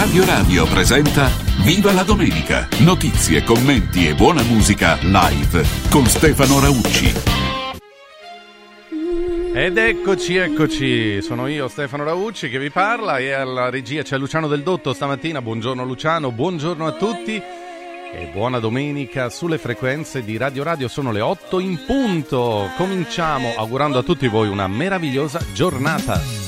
Radio Radio presenta Viva la domenica! Notizie, commenti e buona musica live con Stefano Raucci. Ed eccoci, eccoci, sono io Stefano Raucci che vi parla e alla regia c'è Luciano Del Dotto stamattina. Buongiorno Luciano, buongiorno a tutti e buona domenica sulle frequenze di Radio Radio. Sono le 8 in punto. Cominciamo augurando a tutti voi una meravigliosa giornata.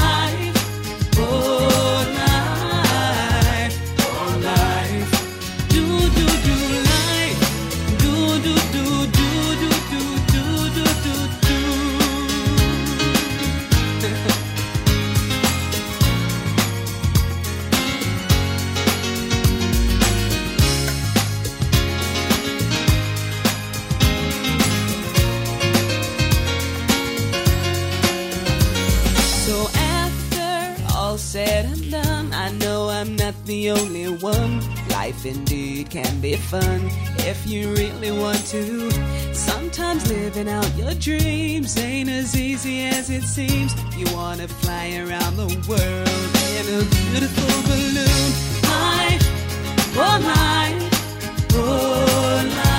the only one. Life indeed can be fun if you really want to. Sometimes living out your dreams ain't as easy as it seems. You wanna fly around the world in a beautiful balloon. Life, oh life, oh life,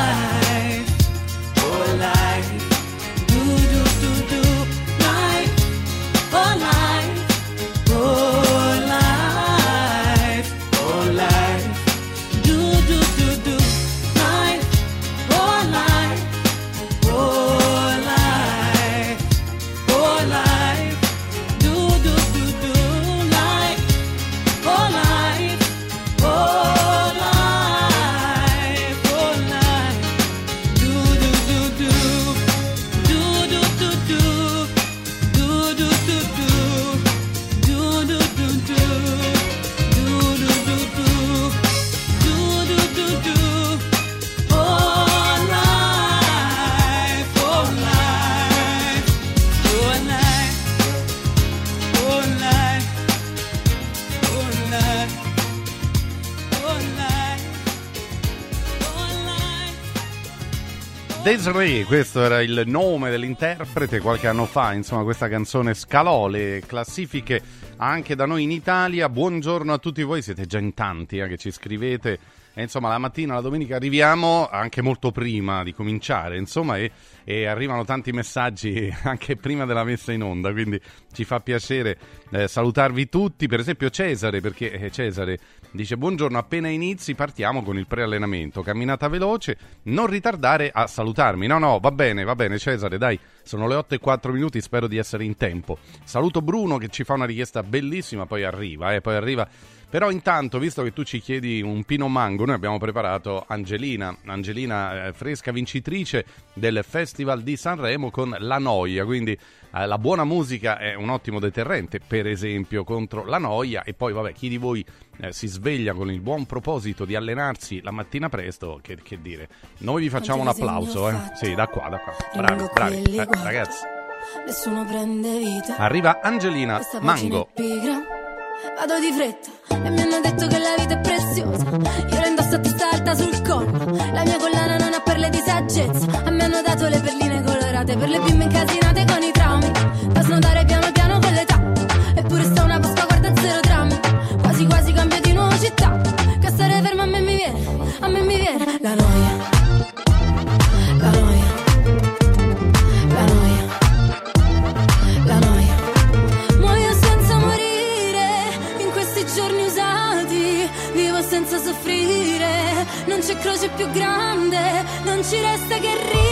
Desiree, questo era il nome dell'interprete qualche anno fa, insomma questa canzone scalò le classifiche anche da noi in Italia. Buongiorno a tutti voi, siete già in tanti eh, che ci scrivete. E, insomma, la mattina, la domenica arriviamo anche molto prima di cominciare, insomma, e, e arrivano tanti messaggi anche prima della messa in onda, quindi ci fa piacere eh, salutarvi tutti. Per esempio Cesare, perché eh, Cesare dice buongiorno, appena inizi partiamo con il preallenamento, camminata veloce, non ritardare a salutarmi. No, no, va bene, va bene Cesare, dai, sono le 8 e 4 minuti, spero di essere in tempo. Saluto Bruno che ci fa una richiesta bellissima, poi arriva, eh, poi arriva però intanto, visto che tu ci chiedi un pino mango, noi abbiamo preparato Angelina, Angelina eh, fresca vincitrice del Festival di Sanremo con La Noia, quindi eh, la buona musica è un ottimo deterrente, per esempio, contro la noia e poi vabbè, chi di voi eh, si sveglia con il buon proposito di allenarsi la mattina presto, che, che dire. Noi vi facciamo un applauso, eh. Sì, da qua, da qua. Bravi, bravi, eh, ragazzi. Nessuno prende vita. Arriva Angelina Mango. Vado di fretta e mi hanno detto che la vita è preziosa. Io la indosso a testa alta sul collo. La mia collana più grande, non ci resta che ridere.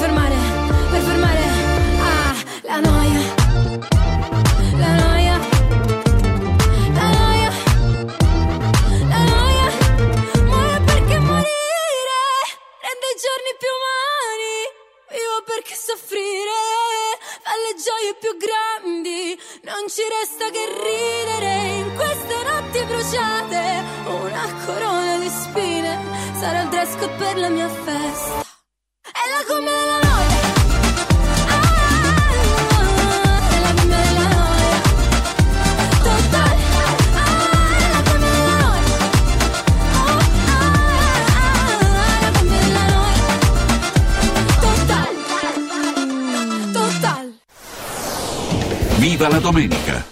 fermare, per fermare ah, la noia, la noia, la noia, la noia, muore perché morire rende i giorni più umani, vivo perché soffrire fa le gioie più grandi, non ci resta che ridere in queste notti bruciate, una corona di spine sarà il dress code per la mia festa. Domenica.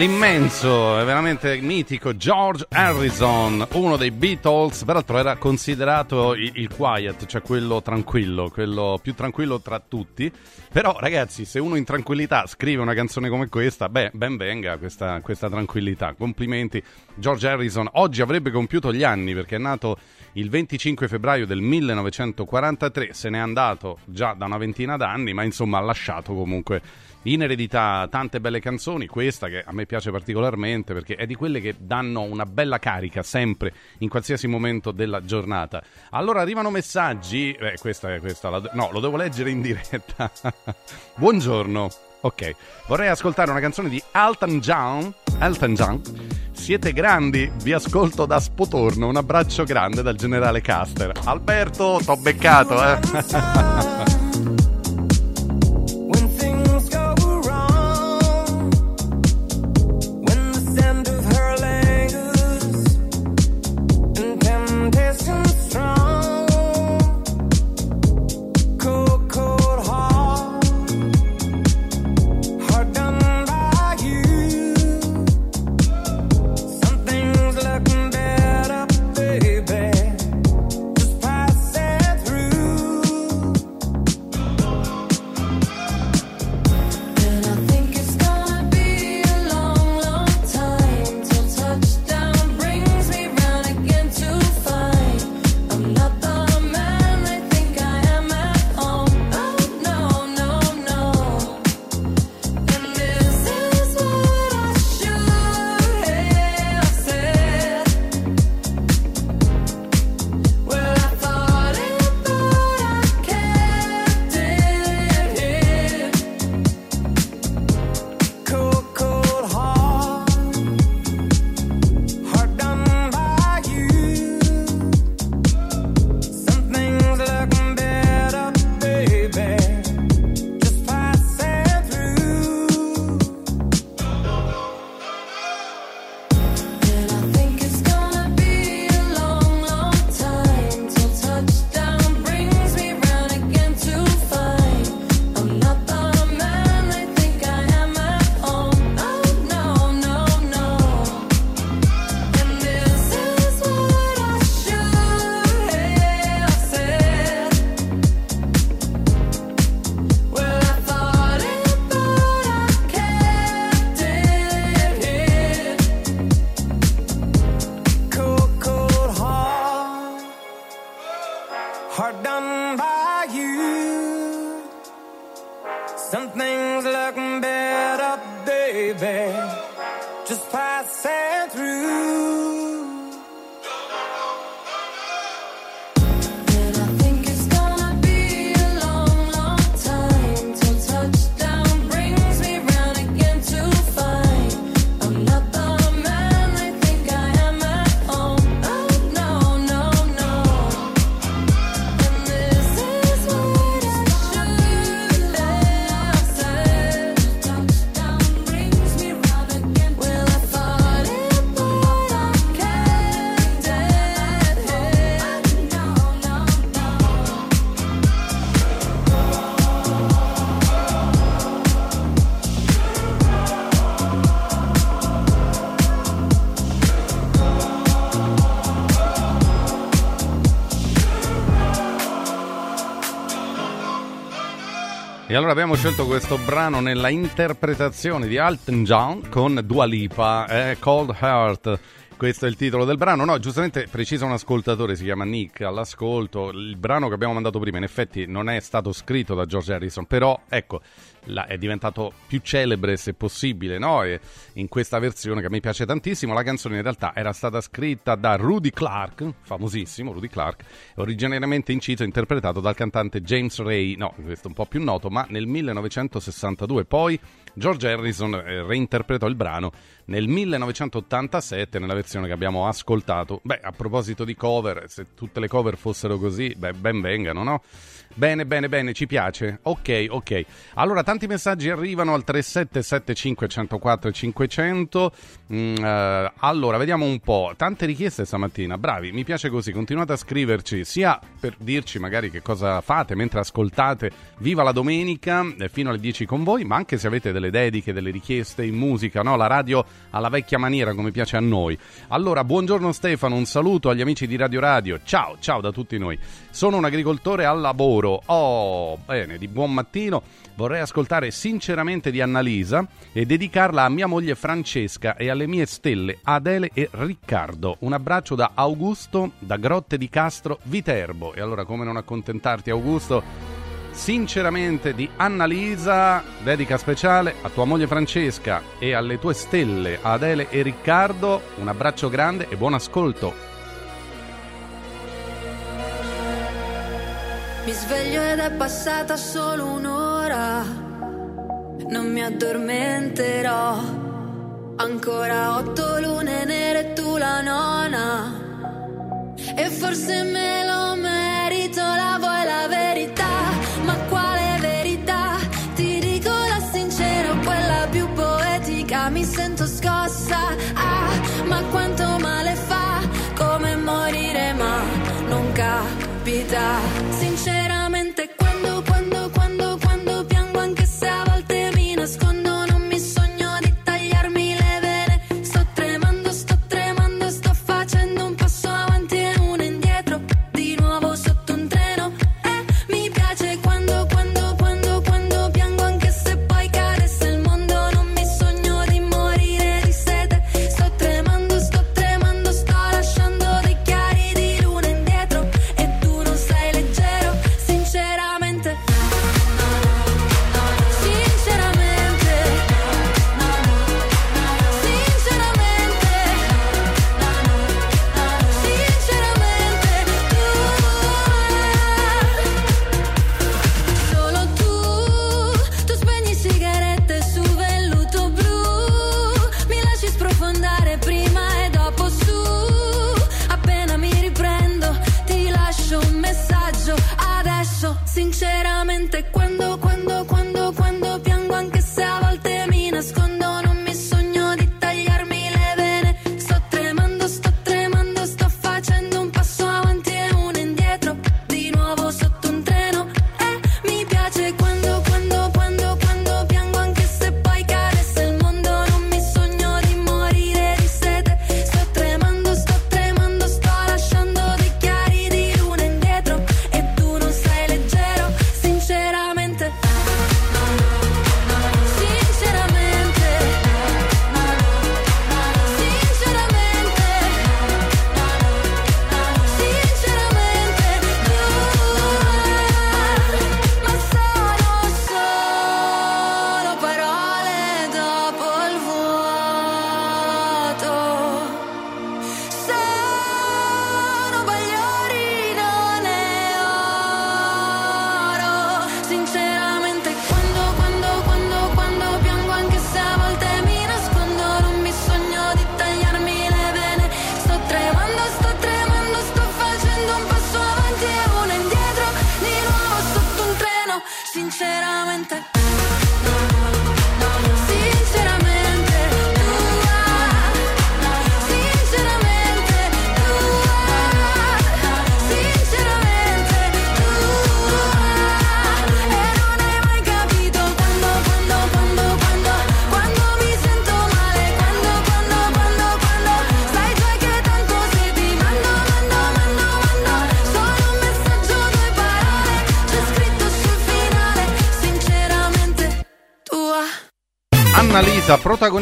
L'immenso e veramente mitico George Harrison, uno dei Beatles, peraltro era considerato il, il quiet, cioè quello tranquillo, quello più tranquillo tra tutti. Però ragazzi, se uno in tranquillità scrive una canzone come questa, beh, ben venga questa, questa tranquillità. Complimenti. George Harrison oggi avrebbe compiuto gli anni perché è nato il 25 febbraio del 1943, se n'è andato già da una ventina d'anni, ma insomma ha lasciato comunque in eredità tante belle canzoni, questa che a me piace particolarmente perché è di quelle che danno una bella carica sempre, in qualsiasi momento della giornata. Allora arrivano messaggi, eh, questa è questa, la, no, lo devo leggere in diretta. Buongiorno. Ok, vorrei ascoltare una canzone di Elton John. Elton John. Siete grandi, vi ascolto da Spotorno. Un abbraccio grande dal generale Caster. Alberto, t'ho beccato, eh. allora abbiamo scelto questo brano nella interpretazione di Elton John con Dua Lipa, eh, Cold Heart. Questo è il titolo del brano. No, giustamente precisa un ascoltatore, si chiama Nick, all'ascolto. Il brano che abbiamo mandato prima in effetti non è stato scritto da George Harrison, però ecco, la- è diventato più celebre se possibile, no? E in questa versione che me piace tantissimo, la canzone in realtà era stata scritta da Rudy Clark, famosissimo Rudy Clark, originariamente inciso e interpretato dal cantante James Ray, no, questo un po' più noto, ma nel 1962. Poi George Harrison eh, reinterpretò il brano nel 1987 nella versione che abbiamo ascoltato. Beh, a proposito di cover, se tutte le cover fossero così, beh, ben vengano, no? Bene, bene, bene, ci piace. Ok, ok. Allora, tanti messaggi arrivano al 3775 104 500. Mm, eh, allora, vediamo un po'. Tante richieste stamattina. Bravi, mi piace così. Continuate a scriverci sia per dirci magari che cosa fate mentre ascoltate Viva la domenica eh, fino alle 10 con voi, ma anche se avete delle dediche, delle richieste in musica, no? La radio alla vecchia maniera come piace a noi. Allora, buongiorno Stefano, un saluto agli amici di Radio Radio. Ciao, ciao da tutti noi. Sono un agricoltore al lavoro. Oh, bene, di buon mattino. Vorrei ascoltare sinceramente di Annalisa e dedicarla a mia moglie Francesca e alle mie stelle Adele e Riccardo. Un abbraccio da Augusto da Grotte di Castro Viterbo. E allora come non accontentarti Augusto? Sinceramente di Annalisa, dedica speciale a tua moglie Francesca e alle tue stelle Adele e Riccardo. Un abbraccio grande e buon ascolto. Mi sveglio ed è passata solo un'ora. Non mi addormenterò. Ancora otto lune nere e tu la nona. E forse me lo merito, la vuoi la verità? Ma quale verità? Ti dico la sincera, quella più poetica. Mi sento scossa. Ah, ma quanto male fa? Come morire, ma non capita.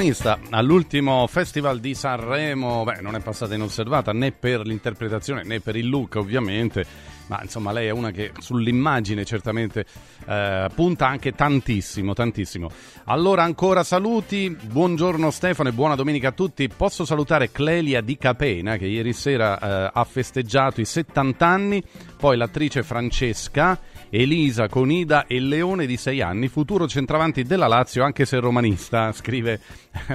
Protagonista all'ultimo Festival di Sanremo, beh, non è passata inosservata né per l'interpretazione né per il look, ovviamente, ma insomma lei è una che sull'immagine certamente eh, punta anche tantissimo, tantissimo. Allora ancora saluti, buongiorno Stefano e buona domenica a tutti. Posso salutare Clelia Di Capena che ieri sera eh, ha festeggiato i 70 anni, poi l'attrice Francesca Elisa Conida e Leone di 6 anni, futuro centravanti della Lazio, anche se romanista, scrive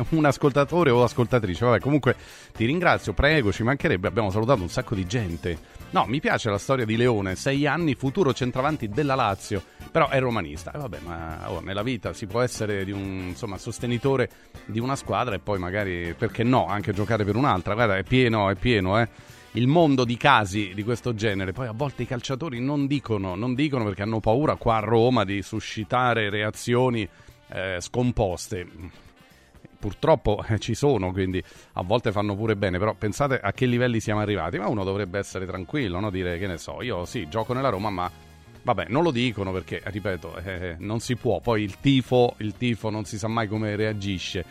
un ascoltatore o ascoltatrice. Vabbè, comunque ti ringrazio, prego, ci mancherebbe, abbiamo salutato un sacco di gente. No, mi piace la storia di Leone, 6 anni, futuro centravanti della Lazio, però è romanista. E vabbè, ma oh, nella vita si può essere di un insomma, sostenitore di una squadra e poi magari, perché no, anche giocare per un'altra. Guarda, è pieno, è pieno, eh il mondo di casi di questo genere. Poi a volte i calciatori non dicono, non dicono perché hanno paura qua a Roma di suscitare reazioni eh, scomposte. Purtroppo eh, ci sono, quindi a volte fanno pure bene, però pensate a che livelli siamo arrivati. Ma uno dovrebbe essere tranquillo, no? dire che ne so, io sì, gioco nella Roma, ma vabbè, non lo dicono perché, ripeto, eh, non si può. Poi il tifo, il tifo non si sa mai come reagisce.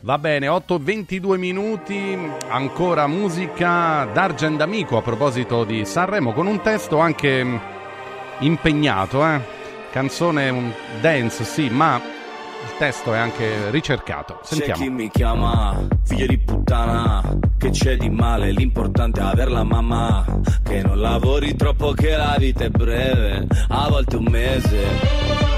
Va bene, 8-22 minuti, ancora musica d'Argent Amico a proposito di Sanremo con un testo anche mm, impegnato, eh? canzone dance sì, ma il testo è anche ricercato. Sentiamo. C'è chi mi chiama figlio di puttana, che c'è di male, l'importante è averla mamma, che non lavori troppo che la vita è breve, a volte un mese.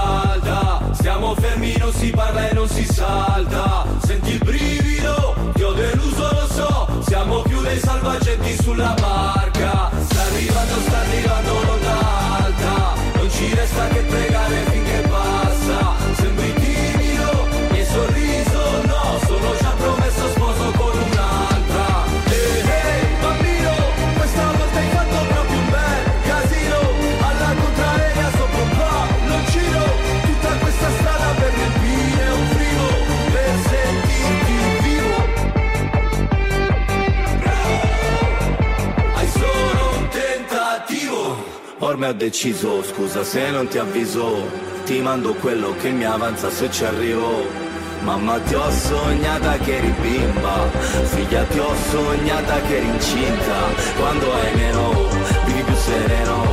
alta Stiamo fermi, non si parla e non si salta. Senti il brivido, ti ho deluso, lo so. Siamo più dei salvagenti sulla barca. Sta arrivando, sta arrivando l'onda alta. Non ci resta che pregare Ormai ho deciso, scusa se non ti avviso Ti mando quello che mi avanza se ci arrivo. Mamma ti ho sognata che eri bimba Figlia ti ho sognata che eri incinta. Quando hai meno, vivi più sereno.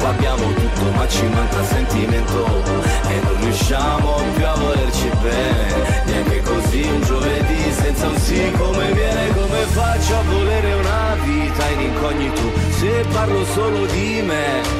Qua abbiamo tutto ma ci manca sentimento. E non riusciamo più a volerci bene. Neanche così un giovedì senza un sì come viene Come faccio a volere una vita in incognito. Se parlo solo di me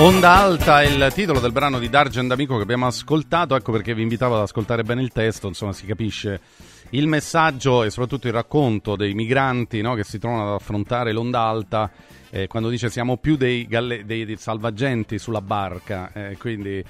Onda Alta è il titolo del brano di Dargen D'Amico che abbiamo ascoltato, ecco perché vi invitavo ad ascoltare bene il testo, insomma si capisce il messaggio e soprattutto il racconto dei migranti no, che si trovano ad affrontare l'onda alta eh, quando dice siamo più dei, galle- dei- dei salvagenti sulla barca, eh, quindi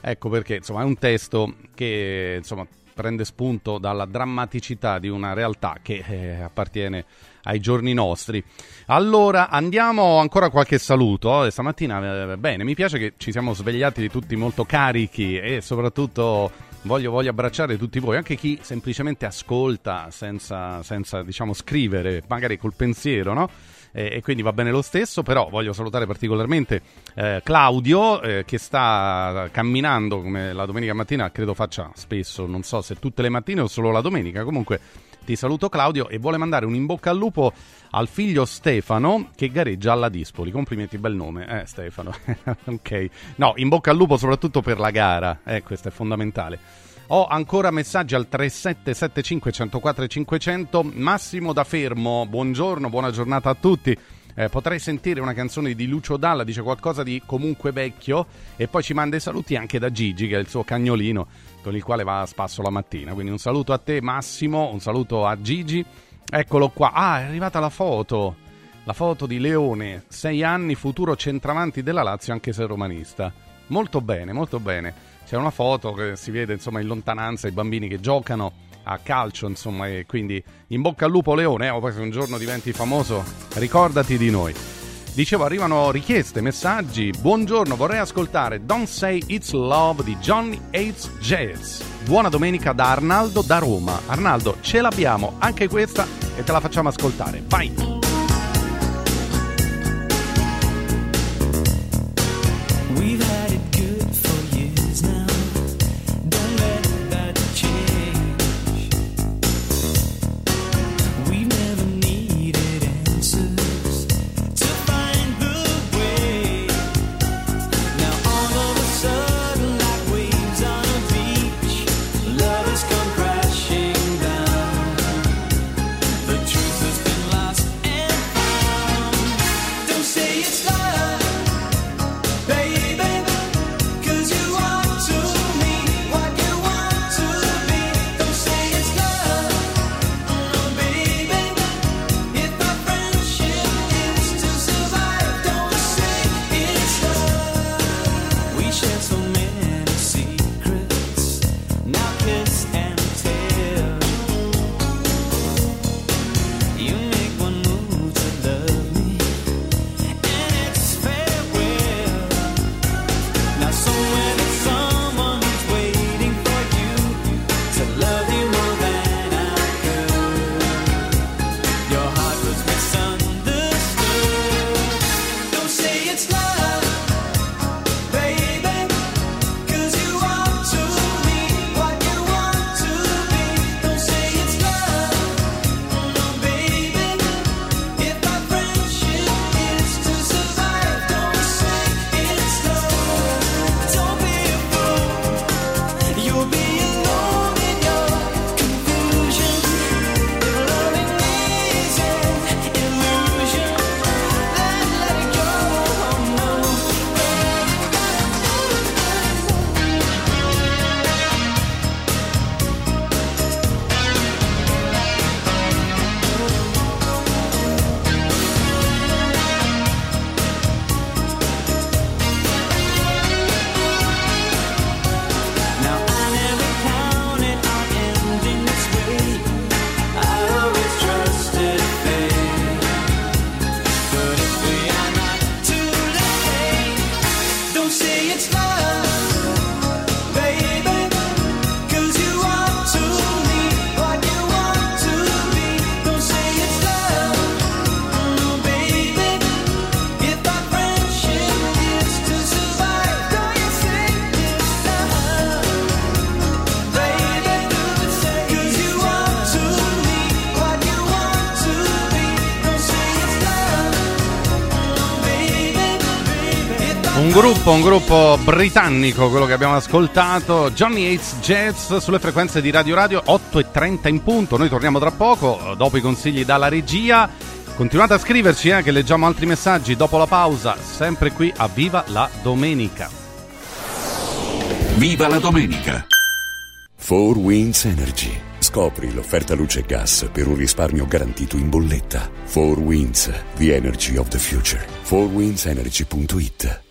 ecco perché insomma è un testo che insomma prende spunto dalla drammaticità di una realtà che eh, appartiene ai giorni nostri. Allora andiamo ancora qualche saluto. Eh, Stamattina, eh, bene, mi piace che ci siamo svegliati tutti molto carichi e soprattutto voglio, voglio abbracciare tutti voi, anche chi semplicemente ascolta senza, senza diciamo, scrivere, magari col pensiero, no? Eh, e quindi va bene lo stesso, però voglio salutare particolarmente eh, Claudio eh, che sta camminando come la domenica mattina, credo faccia spesso, non so se tutte le mattine o solo la domenica, comunque ti saluto Claudio e vuole mandare un in bocca al lupo al figlio Stefano che gareggia alla Dispoli. Complimenti, bel nome, eh Stefano. ok. No, in bocca al lupo soprattutto per la gara, eh, questo è fondamentale. Ho ancora messaggi al 3775 104 500. Massimo da Fermo, buongiorno, buona giornata a tutti. Eh, potrei sentire una canzone di Lucio Dalla, dice qualcosa di comunque vecchio, e poi ci manda i saluti anche da Gigi, che è il suo cagnolino, con il quale va a spasso la mattina. Quindi un saluto a te, Massimo, un saluto a Gigi. Eccolo qua. Ah, è arrivata la foto. La foto di Leone, 6 anni, futuro centravanti della Lazio, anche se romanista. Molto bene, molto bene. C'è una foto che si vede insomma in lontananza i bambini che giocano a calcio, insomma, e quindi in bocca al lupo Leone, o poi se un giorno diventi famoso, ricordati di noi. Dicevo, arrivano richieste, messaggi. Buongiorno, vorrei ascoltare Don't Say It's Love di Johnny Hates Jazz. Buona domenica da Arnaldo da Roma. Arnaldo, ce l'abbiamo anche questa e te la facciamo ascoltare. Vai! We've gruppo, un gruppo britannico, quello che abbiamo ascoltato, Johnny Hates Jazz sulle frequenze di Radio Radio 8.30 in punto. Noi torniamo tra poco, dopo i consigli dalla regia. Continuate a scriverci, eh, che leggiamo altri messaggi dopo la pausa, sempre qui a Viva la Domenica. Viva la domenica! 4 Winds Energy. Scopri l'offerta luce e gas per un risparmio garantito in bolletta. 4 Winds, the energy of the future. 4windsenergy.it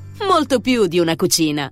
molto più di una cucina.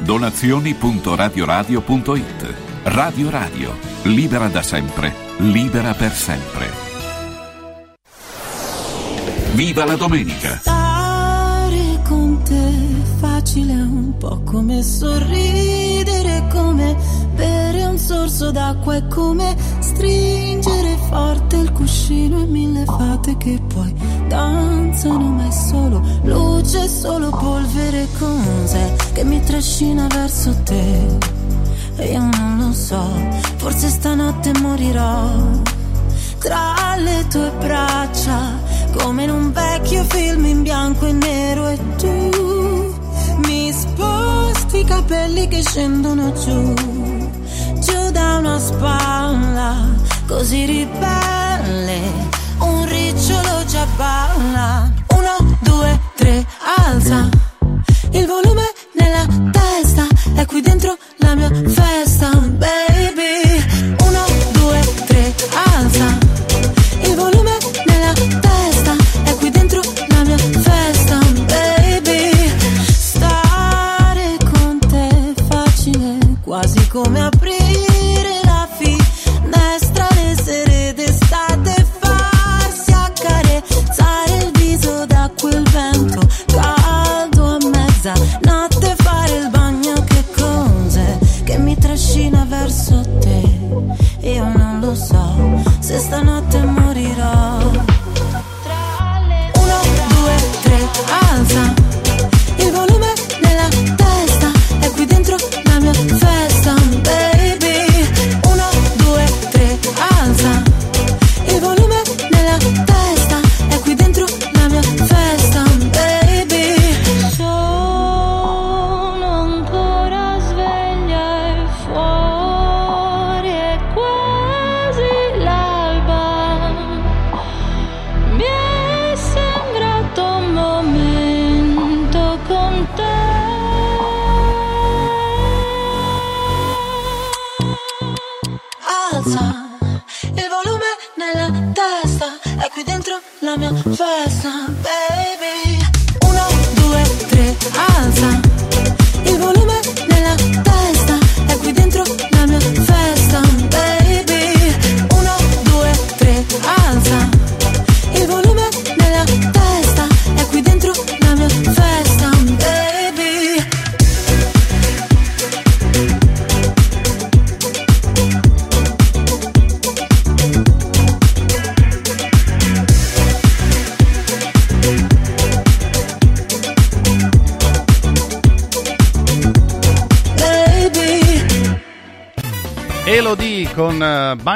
Donazioni.radioradio.it Radio Radio, libera da sempre, libera per sempre. Viva la domenica! Stare con te facile è un po' come sorridere, come sorso d'acqua, è come stringere forte il cuscino e mille fate che poi danzano, ma è solo luce, è solo polvere cos'è che mi trascina verso te. E io non lo so, forse stanotte morirò tra le tue braccia, come in un vecchio film in bianco e nero e tu mi sposti i capelli che scendono giù, una spalla, così ribelle, un ricciolo già balla, uno, due, tre, alza, il volume nella testa, è qui dentro la mia festa, baby, lo so se stanno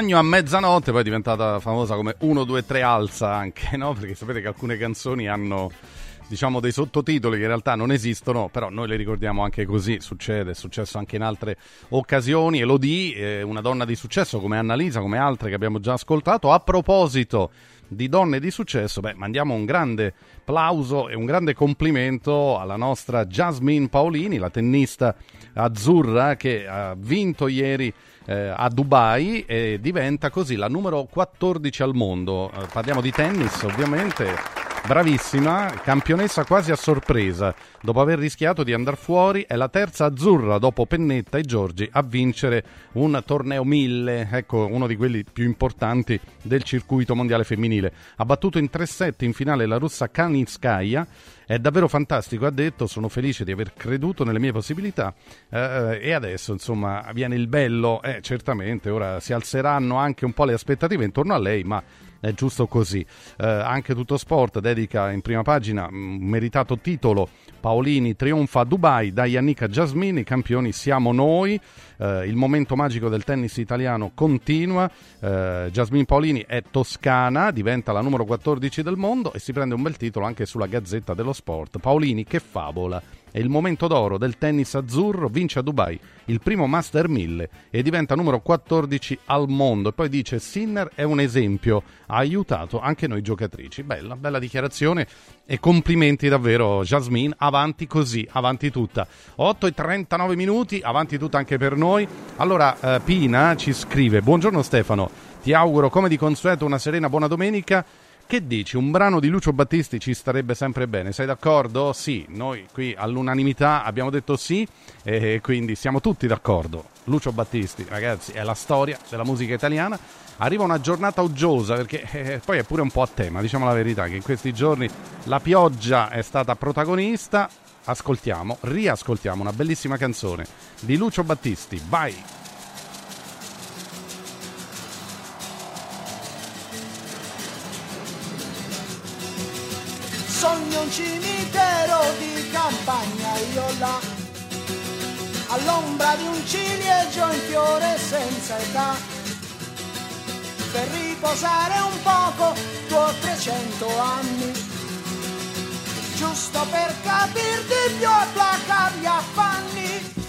Bagno a mezzanotte, poi è diventata famosa come 1, 2, 3 alza anche, no? Perché sapete che alcune canzoni hanno diciamo dei sottotitoli che in realtà non esistono, però noi le ricordiamo anche così, succede, è successo anche in altre occasioni. Elodie, eh, una donna di successo come Annalisa, come altre che abbiamo già ascoltato. A proposito di donne di successo, beh, mandiamo un grande plauso e un grande complimento alla nostra Jasmine Paolini, la tennista azzurra che ha vinto ieri eh, a Dubai e diventa così la numero 14 al mondo. Eh, parliamo di tennis, ovviamente. Bravissima, campionessa quasi a sorpresa. Dopo aver rischiato di andare fuori, è la terza azzurra dopo Pennetta e Giorgi a vincere un torneo 1000, ecco uno di quelli più importanti del circuito mondiale femminile. Ha battuto in 3 set in finale la russa Kanitskaya. È davvero fantastico, ha detto, sono felice di aver creduto nelle mie possibilità eh, e adesso insomma viene il bello, eh, certamente ora si alzeranno anche un po' le aspettative intorno a lei, ma è giusto così. Eh, anche Tutto Sport dedica in prima pagina un meritato titolo Paolini trionfa a Dubai da Yannicka Jasmine, i campioni siamo noi. Eh, il momento magico del tennis italiano continua. Eh, Paolini è toscana, diventa la numero 14 del mondo e si prende un bel titolo anche sulla Gazzetta dello Sport. Paolini che favola. È il momento d'oro del tennis azzurro, vince a Dubai il primo Master 1000 e diventa numero 14 al mondo. E poi dice Sinner è un esempio, ha aiutato anche noi giocatrici. Bella, bella dichiarazione e complimenti davvero Jasmine, avanti così, avanti tutta. 8 e 39 minuti, avanti tutta anche per noi. Allora eh, Pina ci scrive, buongiorno Stefano, ti auguro come di consueto una serena buona domenica. Che dici? Un brano di Lucio Battisti ci starebbe sempre bene, sei d'accordo? Sì, noi qui all'unanimità abbiamo detto sì e quindi siamo tutti d'accordo. Lucio Battisti, ragazzi, è la storia della musica italiana. Arriva una giornata uggiosa perché eh, poi è pure un po' a tema, diciamo la verità, che in questi giorni la pioggia è stata protagonista. Ascoltiamo, riascoltiamo una bellissima canzone di Lucio Battisti. Vai! Sogno un cimitero di campagna io là, all'ombra di un ciliegio in fiore senza età, per riposare un poco tuoi 300 anni, giusto per capirti più e placare gli affanni.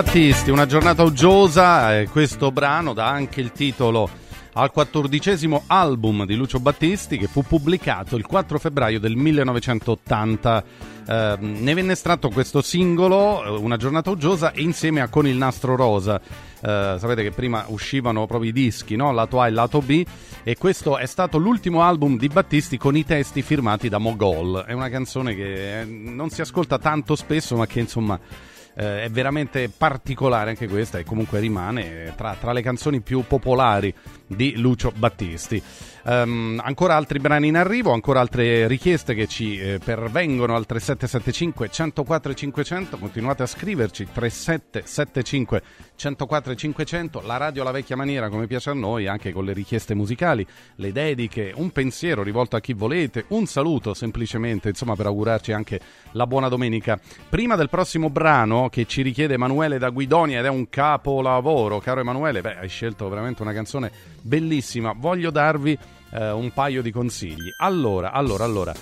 Battisti, una giornata uggiosa, eh, questo brano dà anche il titolo al quattordicesimo album di Lucio Battisti che fu pubblicato il 4 febbraio del 1980. Eh, ne venne estratto questo singolo, eh, Una giornata uggiosa, insieme a Con il nastro rosa. Eh, sapete che prima uscivano proprio i dischi, no? lato A e lato B, e questo è stato l'ultimo album di Battisti con i testi firmati da Mogol. È una canzone che eh, non si ascolta tanto spesso, ma che insomma eh, è veramente particolare anche questa e comunque rimane tra, tra le canzoni più popolari di Lucio Battisti. Ehm, ancora altri brani in arrivo, ancora altre richieste che ci eh, pervengono al 3775 104 500. Continuate a scriverci 3775 104 500. La radio alla vecchia maniera, come piace a noi, anche con le richieste musicali, le dediche, un pensiero rivolto a chi volete, un saluto semplicemente, insomma, per augurarci anche la buona domenica. Prima del prossimo brano che ci richiede Emanuele da Guidonia ed è un capolavoro, caro Emanuele, beh, hai scelto veramente una canzone bellissima. Voglio darvi eh, un paio di consigli. Allora, allora, allora.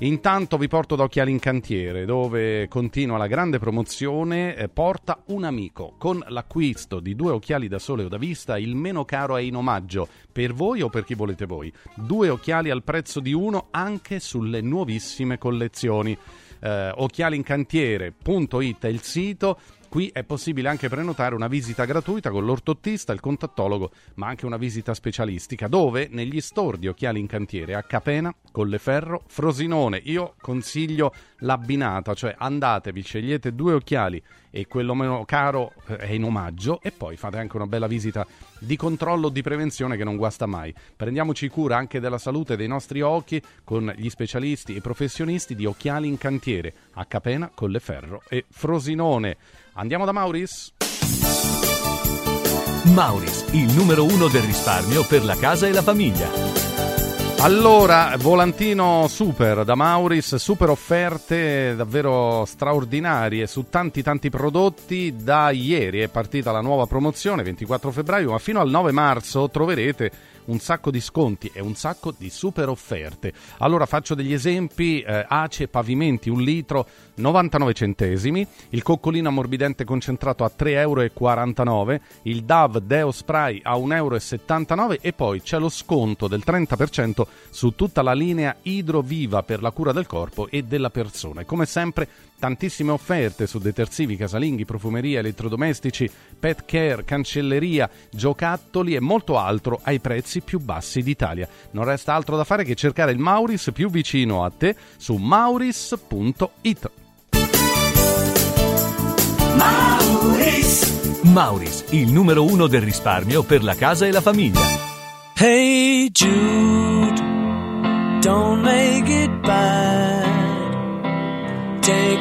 Intanto vi porto da Occhiali in Cantiere, dove continua la grande promozione eh, Porta un amico. Con l'acquisto di due occhiali da sole o da vista, il meno caro è in omaggio per voi o per chi volete voi. Due occhiali al prezzo di uno anche sulle nuovissime collezioni. Eh, occhialincantiere.it è il sito. Qui è possibile anche prenotare una visita gratuita con l'ortottista, il contattologo, ma anche una visita specialistica, dove negli store di occhiali in cantiere a Capena, Colleferro, Frosinone. Io consiglio l'abbinata, cioè andatevi, scegliete due occhiali e quello meno caro eh, è in omaggio e poi fate anche una bella visita di controllo di prevenzione che non guasta mai. Prendiamoci cura anche della salute dei nostri occhi con gli specialisti e professionisti di occhiali in cantiere a Capena, Colleferro e Frosinone. Andiamo da Mauris? Mauris, il numero uno del risparmio per la casa e la famiglia. Allora, volantino super da Mauris, super offerte davvero straordinarie su tanti tanti prodotti. Da ieri è partita la nuova promozione, 24 febbraio, ma fino al 9 marzo troverete un sacco di sconti e un sacco di super offerte. Allora faccio degli esempi, eh, Ace Pavimenti, un litro, 99 centesimi, il coccolino ammorbidente concentrato a 3,49 euro, il Dove Deo Spray a 1,79 euro e poi c'è lo sconto del 30% su tutta la linea Idroviva per la cura del corpo e della persona. E come sempre Tantissime offerte su detersivi, casalinghi, profumeria, elettrodomestici, pet care, cancelleria, giocattoli e molto altro ai prezzi più bassi d'Italia. Non resta altro da fare che cercare il Mauris più vicino a te su mauris.it. Mauris. Mauris, il numero uno del risparmio per la casa e la famiglia. Hey Jude, don't make it bad.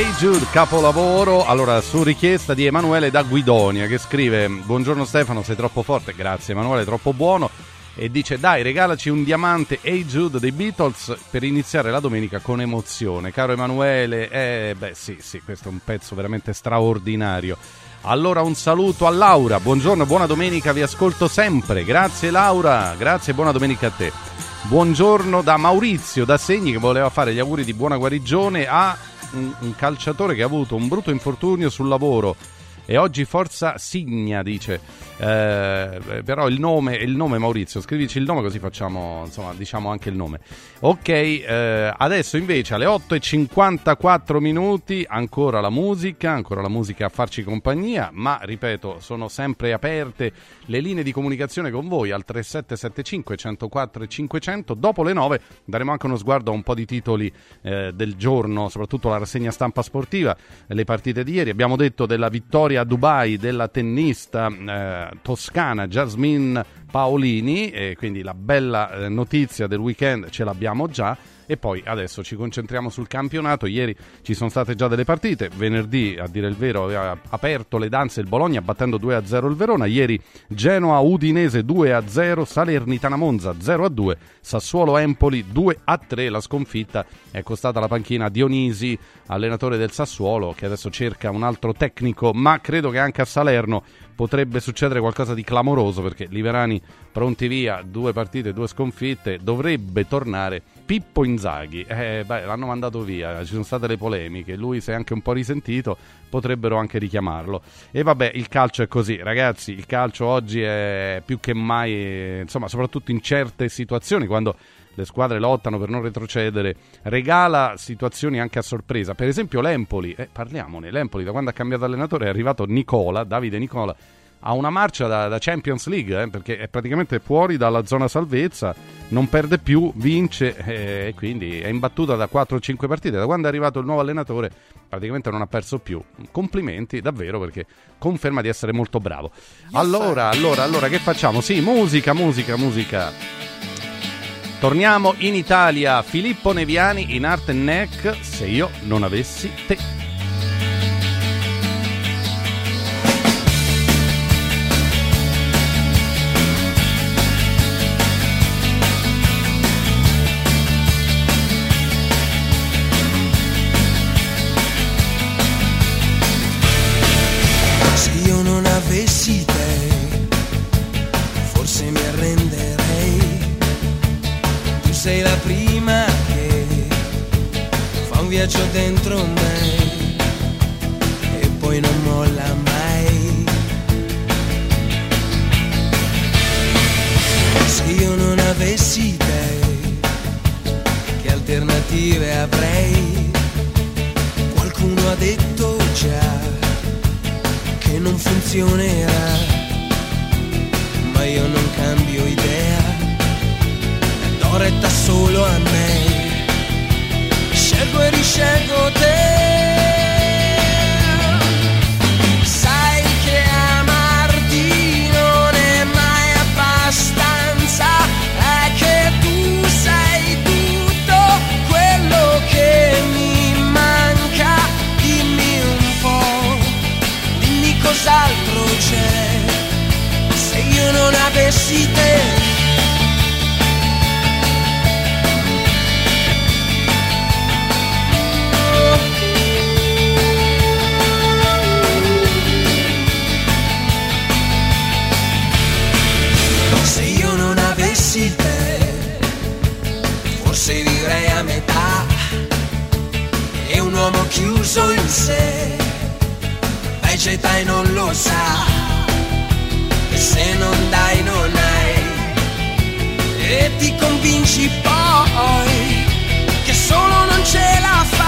Hey Jude, capolavoro. Allora, su richiesta di Emanuele da Guidonia che scrive: Buongiorno Stefano, sei troppo forte. Grazie Emanuele, troppo buono. E dice: Dai, regalaci un diamante Hey Jude dei Beatles per iniziare la domenica con emozione. Caro Emanuele, eh, beh, sì, sì, questo è un pezzo veramente straordinario. Allora un saluto a Laura, buongiorno, buona domenica, vi ascolto sempre. Grazie Laura, grazie e buona domenica a te. Buongiorno da Maurizio da Segni che voleva fare gli auguri di buona guarigione a un, un calciatore che ha avuto un brutto infortunio sul lavoro. E oggi forza Signa dice eh, però il nome, il nome Maurizio scrivici il nome così facciamo insomma diciamo anche il nome. Ok eh, adesso invece alle 8.54 minuti ancora la musica ancora la musica a farci compagnia ma ripeto sono sempre aperte le linee di comunicazione con voi al 3775 104 e 500 dopo le 9 daremo anche uno sguardo a un po' di titoli eh, del giorno soprattutto la rassegna stampa sportiva le partite di ieri. Abbiamo detto della vittoria a Dubai della tennista toscana Jasmine Paolini, e quindi la bella eh, notizia del weekend ce l'abbiamo già. E poi adesso ci concentriamo sul campionato. Ieri ci sono state già delle partite. Venerdì, a dire il vero, aveva aperto le danze il Bologna battendo 2-0 il Verona. Ieri Genoa Udinese 2-0, Salernitana Monza 0-2, Sassuolo Empoli 2-3. La sconfitta è costata la panchina Dionisi, allenatore del Sassuolo, che adesso cerca un altro tecnico, ma credo che anche a Salerno potrebbe succedere qualcosa di clamoroso perché Liverani pronti via, due partite, due sconfitte, dovrebbe tornare Pippo Inzaghi. Eh, beh, l'hanno mandato via, ci sono state le polemiche, lui si è anche un po' risentito, potrebbero anche richiamarlo. E vabbè, il calcio è così, ragazzi, il calcio oggi è più che mai, insomma, soprattutto in certe situazioni, quando le squadre lottano per non retrocedere, regala situazioni anche a sorpresa. Per esempio l'Empoli, eh, parliamone, l'Empoli da quando ha cambiato allenatore è arrivato Nicola, Davide Nicola, ha una marcia da, da Champions League, eh, perché è praticamente fuori dalla zona salvezza, non perde più, vince eh, e quindi è imbattuta da 4-5 partite. Da quando è arrivato il nuovo allenatore praticamente non ha perso più. Complimenti davvero perché conferma di essere molto bravo. Allora, allora, allora, che facciamo? Sì, musica, musica, musica. Torniamo in Italia, Filippo Neviani in Art Neck, se io non avessi te. Viaggio dentro me e poi non molla mai. Se io non avessi te, che alternative avrei? Qualcuno ha detto già che non funzionerà, ma io non cambio idea, do retta solo a me, scelgo e te. Sai che amarti non è mai abbastanza, è che tu sei tutto quello che mi manca, dimmi un po'. Dimmi cos'altro c'è se io non avessi te. Uomo chiuso in sé vegeta e non lo sa. E se non dai non hai. E ti convinci poi che solo non ce la fai.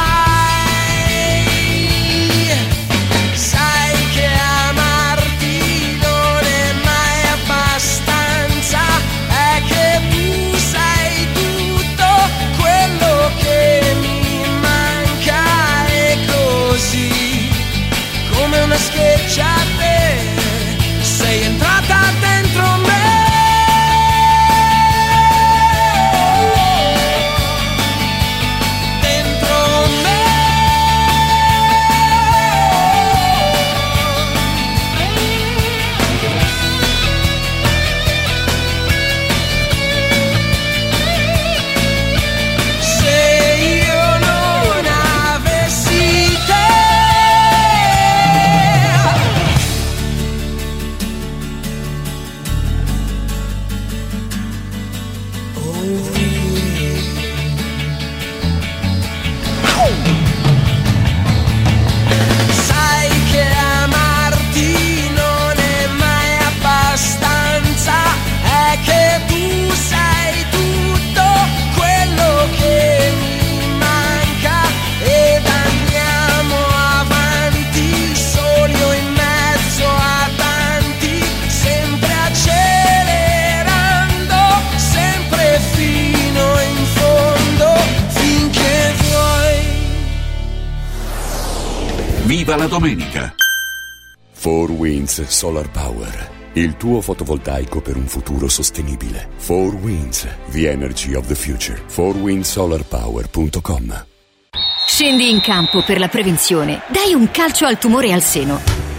Winds Solar Power. Il tuo fotovoltaico per un futuro sostenibile. 4 Winds, the energy of the future. 4windsolarpower.com Scendi in campo per la prevenzione. Dai un calcio al tumore al seno.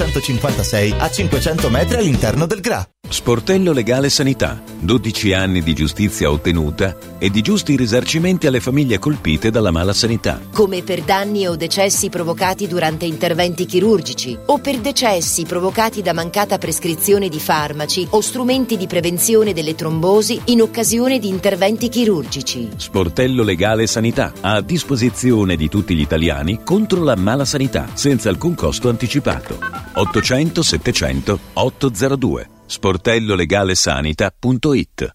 956 a 500 metri all'interno del GRA. Sportello Legale Sanità. 12 anni di giustizia ottenuta e di giusti risarcimenti alle famiglie colpite dalla mala sanità. come per danni o decessi provocati durante interventi chirurgici o per decessi provocati da mancata prescrizione di farmaci o strumenti di prevenzione delle trombosi in occasione di interventi chirurgici. Sportello Legale Sanità. A disposizione di tutti gli italiani contro la mala sanità, senza alcun costo anticipato. 800 700 802. sportellolegalesanita.it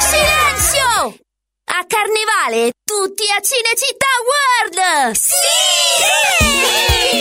Silenzio! A Carnevale tutti a Cinecittà World! Sì!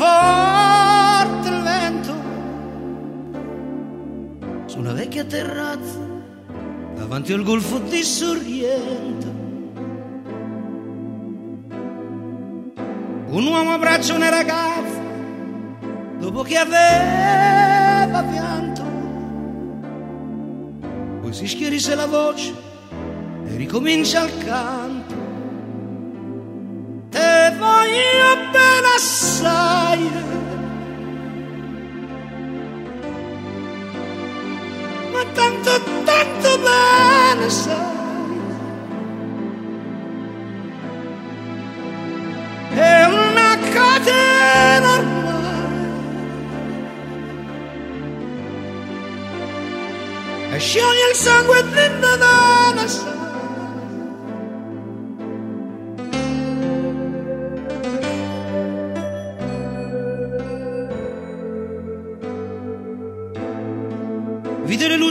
Forte il vento, su una vecchia terrazza davanti al golfo di Sorrento. Un uomo abbraccia una ragazza dopo che aveva pianto. Poi si schierisse la voce e ricomincia il canto. Te voglio bene assai. Ma tanto, tanto bene sai. È una catena ormai. E scioglie il sangue dentro da una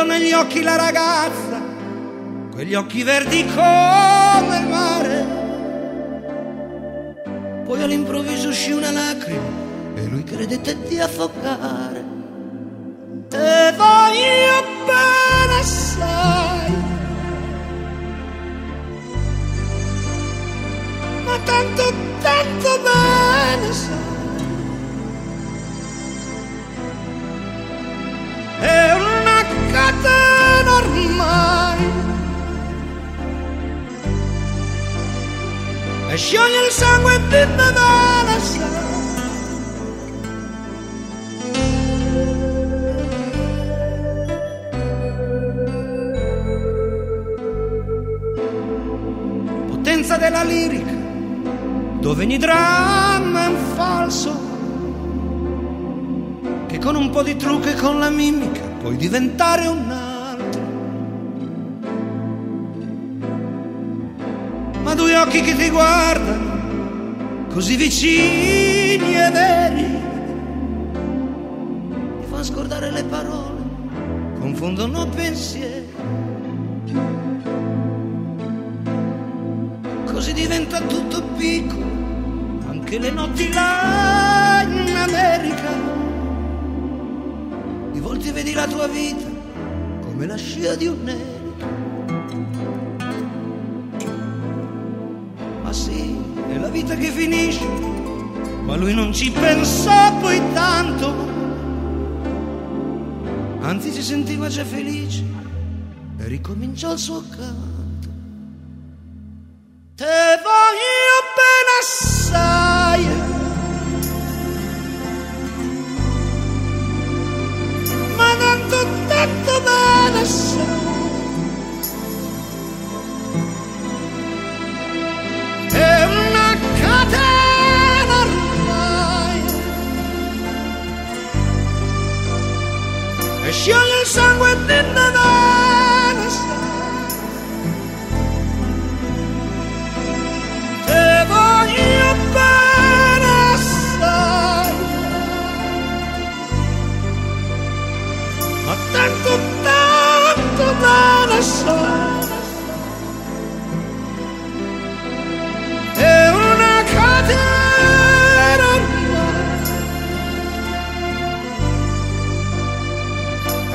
guardò negli occhi la ragazza, quegli occhi verdi come il mare. Poi all'improvviso uscì una lacrima e lui credette di affogare. Te voglio bene assai, ma tanto, tanto bene sai. Scioglie il sangue di Natale sai. Potenza della lirica dove ogni dramma è un falso che con un po' di trucco e con la mimica puoi diventare un due occhi che ti guardano, così vicini e veri, ti fanno scordare le parole, confondono pensieri. Così diventa tutto piccolo, anche le notti là in America di volte vedi la tua vita come la scia di un'elica. Ma vita che finisce, ma lui non ci pensò poi tanto. Anzi si sentiva già felice e ricominciò il suo canto.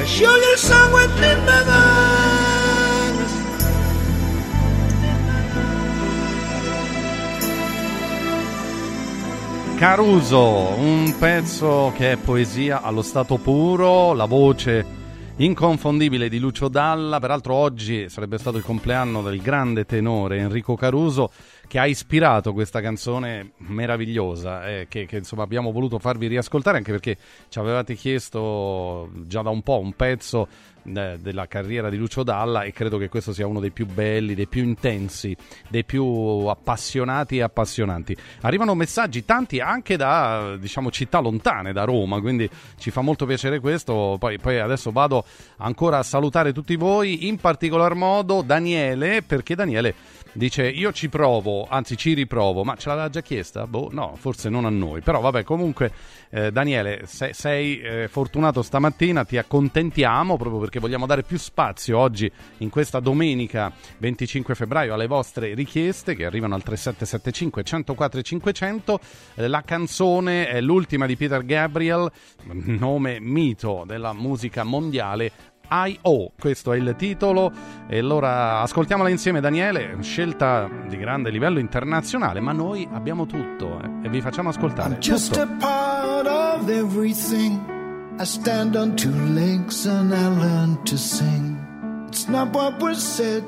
Scioglie il sangue di bevere. Caruso, un pezzo che è poesia allo stato puro, la voce inconfondibile di Lucio Dalla, peraltro oggi sarebbe stato il compleanno del grande tenore Enrico Caruso che ha ispirato questa canzone meravigliosa eh, che, che, insomma abbiamo voluto farvi riascoltare anche perché ci avevate chiesto già da un po' un pezzo eh, della carriera di Lucio Dalla e credo che questo sia uno dei più belli, dei più intensi, dei più appassionati e appassionanti. Arrivano messaggi tanti anche da diciamo città lontane, da Roma, quindi ci fa molto piacere questo. Poi, poi adesso vado ancora a salutare tutti voi, in particolar modo Daniele, perché Daniele dice io ci provo, anzi ci riprovo, ma ce l'aveva già chiesta? Boh, no, forse non a noi, però vabbè comunque eh, Daniele se, sei eh, fortunato stamattina, ti accontentiamo proprio perché vogliamo dare più spazio oggi in questa domenica 25 febbraio alle vostre richieste che arrivano al 3775 104 500, eh, la canzone è l'ultima di Peter Gabriel, nome mito della musica mondiale I.O. Questo è il titolo e allora ascoltiamola insieme Daniele, scelta di grande livello internazionale, ma noi abbiamo tutto eh, e vi facciamo ascoltare. Just tutto. a part of everything. I stand on two legs and I learn to sing. It's not what was said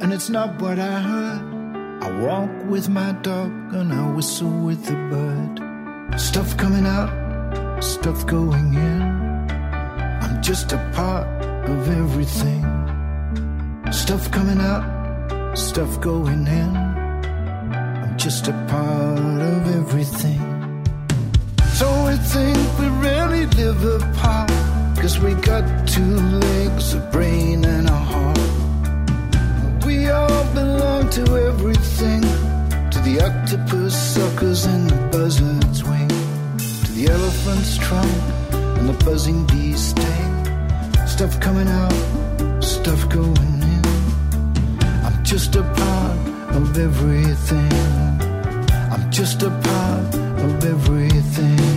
and it's not what I heard. I walk with my dog and I whistle with the bird. Stuff coming out, stuff going in. I'm just a part of everything. Stuff coming out, stuff going in. I'm just a part of everything. So we think we really live apart. Cause we got two legs, a brain, and a heart. We all belong to everything. To the octopus suckers and the buzzard's wing. To the elephant's trunk and the buzzing bee's sting. Stuff coming out, stuff going in. I'm just a part of everything. I'm just a part of everything.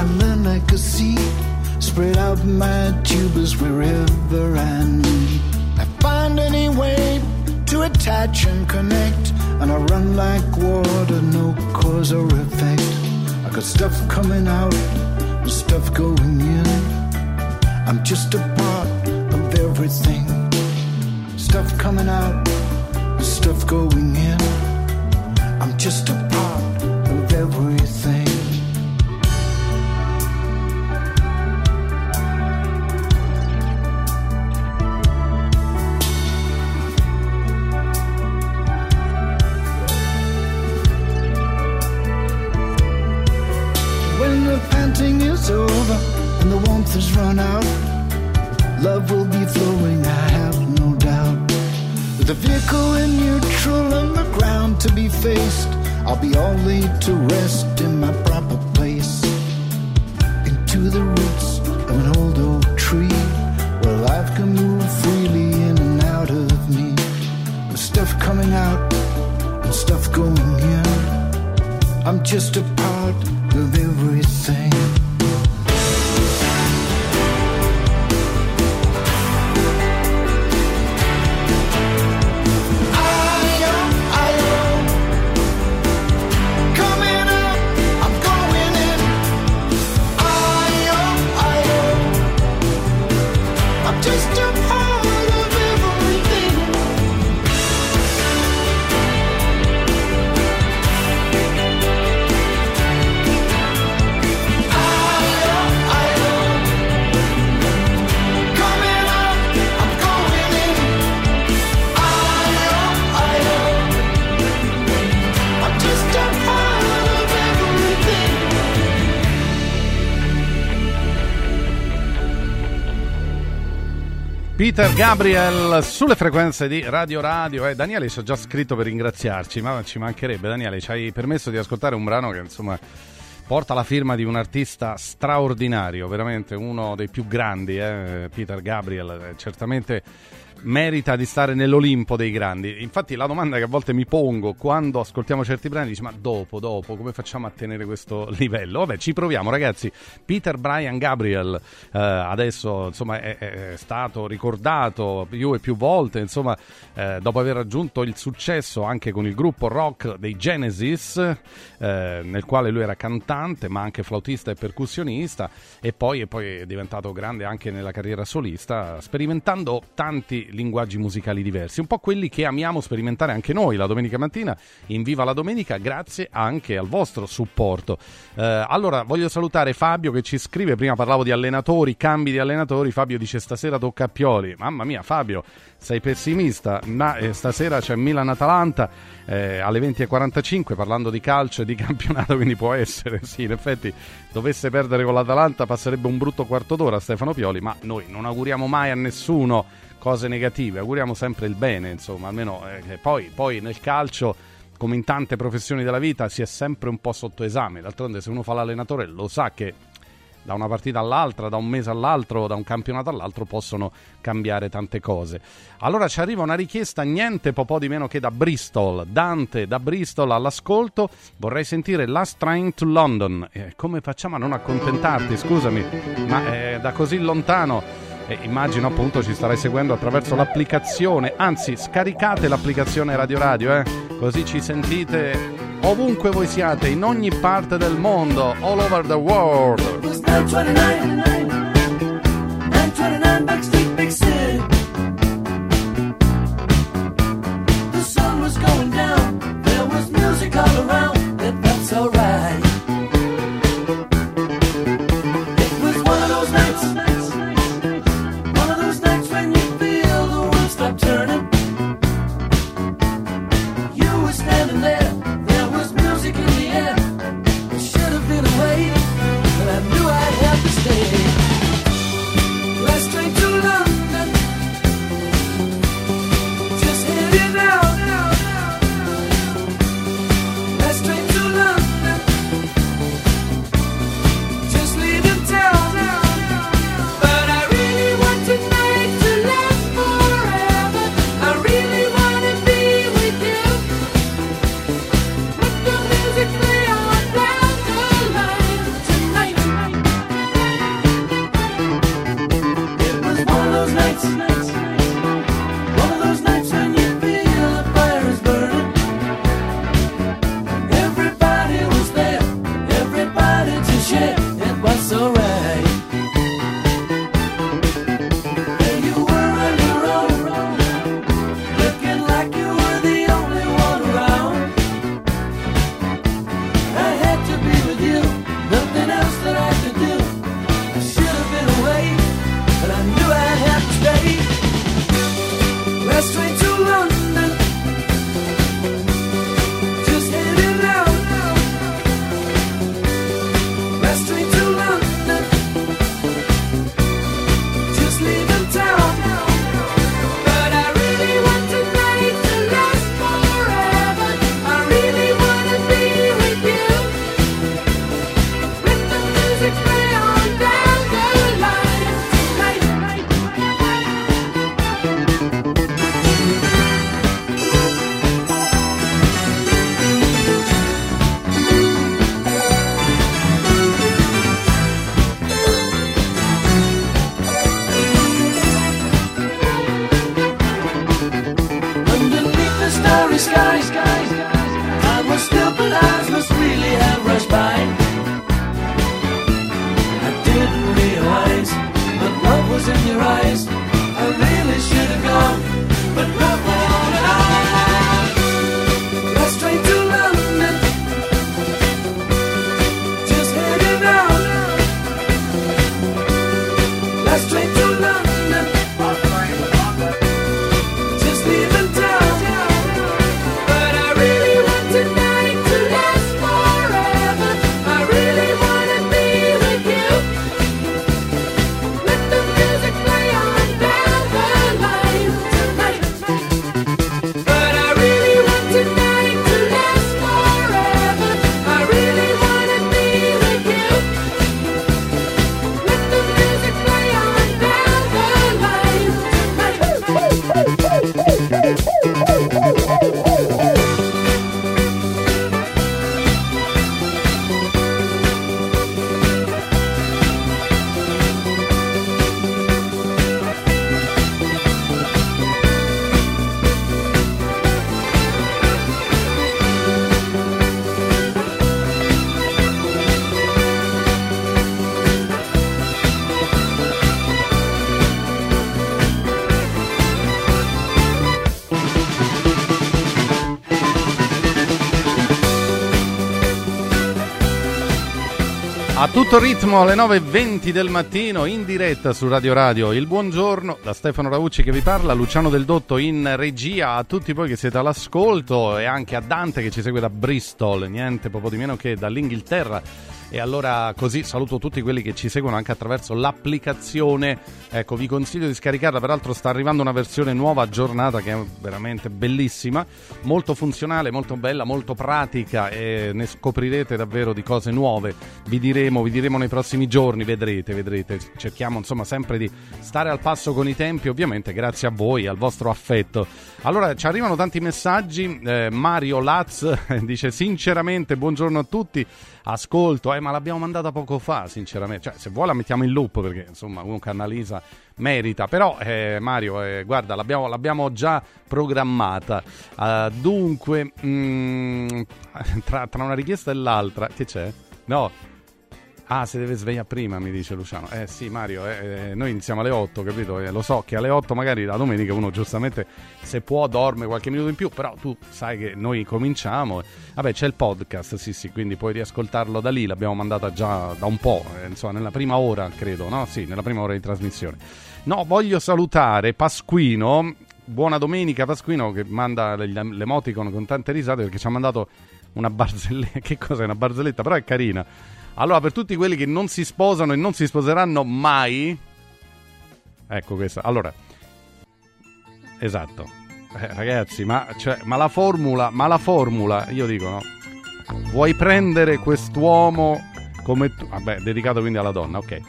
I learn like a seed. Spread out my tubers wherever I need. I find any way to attach and connect. And I run like water, no cause or effect. I got stuff coming out, and stuff going in. I'm just a part of everything. Stuff coming out, and stuff going in. I'm just a part of everything. And has run out, love will be flowing, I have no doubt. With the vehicle in neutral and the ground to be faced, I'll be all laid to rest in my proper place. Into the roots of an old oak tree, where life can move freely in and out of me. With stuff coming out and stuff going in. I'm just a Peter Gabriel sulle frequenze di Radio Radio. Eh, Daniele ci ha già scritto per ringraziarci, ma ci mancherebbe. Daniele, ci hai permesso di ascoltare un brano che insomma porta la firma di un artista straordinario, veramente uno dei più grandi, eh, Peter Gabriel. Eh, certamente merita di stare nell'Olimpo dei grandi. Infatti la domanda che a volte mi pongo quando ascoltiamo certi brani dice ma dopo, dopo, come facciamo a tenere questo livello? Vabbè, ci proviamo ragazzi. Peter Brian Gabriel eh, adesso insomma è, è, stato ricordato più e più volte, insomma, eh, dopo aver raggiunto il successo anche con il gruppo rock dei Genesis, eh, nel quale lui era cantante ma anche flautista e percussionista e poi, e poi è diventato grande anche nella carriera solista, sperimentando tanti linguaggi musicali diversi, un po' quelli che amiamo sperimentare anche noi la domenica mattina in Viva la Domenica, grazie anche al vostro supporto. Eh, allora, voglio salutare Fabio che ci scrive, prima parlavo di allenatori, cambi di allenatori, Fabio dice stasera tocca a Pioli, mamma mia Fabio, sei pessimista, ma eh, stasera c'è Milan-Atalanta eh, alle 20.45 parlando di calcio e di campionato, quindi può essere, sì, in effetti dovesse perdere con l'Atalanta passerebbe un brutto quarto d'ora Stefano Pioli, ma noi non auguriamo mai a nessuno cose negative, auguriamo sempre il bene, insomma, almeno eh, poi, poi nel calcio come in tante professioni della vita si è sempre un po' sotto esame, d'altronde se uno fa l'allenatore lo sa che da una partita all'altra, da un mese all'altro, da un campionato all'altro possono cambiare tante cose. Allora ci arriva una richiesta niente po' di meno che da Bristol, Dante da Bristol all'ascolto, vorrei sentire Last Train to London. Eh, come facciamo a non accontentarti, scusami, ma eh, da così lontano e immagino appunto ci starai seguendo attraverso l'applicazione, anzi scaricate l'applicazione Radio Radio, eh? così ci sentite ovunque voi siate, in ogni parte del mondo, all over the world. all around, and that's alright. A tutto ritmo alle 9.20 del mattino in diretta su Radio Radio. Il buongiorno da Stefano Raucci che vi parla, Luciano Del Dotto in regia, a tutti voi che siete all'ascolto e anche a Dante che ci segue da Bristol, niente poco di meno che dall'Inghilterra. E allora così saluto tutti quelli che ci seguono anche attraverso l'applicazione. Ecco, vi consiglio di scaricarla, peraltro sta arrivando una versione nuova aggiornata che è veramente bellissima, molto funzionale, molto bella, molto pratica e ne scoprirete davvero di cose nuove. Vi diremo, vi diremo nei prossimi giorni, vedrete, vedrete. Cerchiamo insomma sempre di stare al passo con i tempi, ovviamente grazie a voi, al vostro affetto. Allora, ci arrivano tanti messaggi. Eh, Mario Laz dice sinceramente buongiorno a tutti ascolto, eh, ma l'abbiamo mandata poco fa, sinceramente. Cioè, se vuoi la mettiamo in loop perché insomma che analizza merita. Però, eh, Mario, eh, guarda, l'abbiamo, l'abbiamo, già programmata. Uh, dunque, mm, tra, tra una richiesta e l'altra, che c'è? No, Ah, si deve svegliare prima, mi dice Luciano. Eh sì, Mario, eh, eh noi iniziamo alle 8, capito? Eh, lo so che alle 8 magari la domenica uno giustamente se può dorme qualche minuto in più, però tu sai che noi cominciamo. Vabbè, c'è il podcast, sì sì, quindi puoi riascoltarlo da lì, l'abbiamo mandata già da un po', eh, insomma, nella prima ora, credo, no? Sì, nella prima ora di trasmissione. No, voglio salutare Pasquino, buona domenica Pasquino, che manda l'emoticon con tante risate perché ci ha mandato una barzelletta, che cos'è una barzelletta, però è carina allora, per tutti quelli che non si sposano e non si sposeranno mai, ecco questa. Allora, esatto, eh, ragazzi, ma, cioè, ma, la formula, ma la formula, io dico, no? Vuoi prendere quest'uomo come tu, vabbè, dedicato quindi alla donna, ok.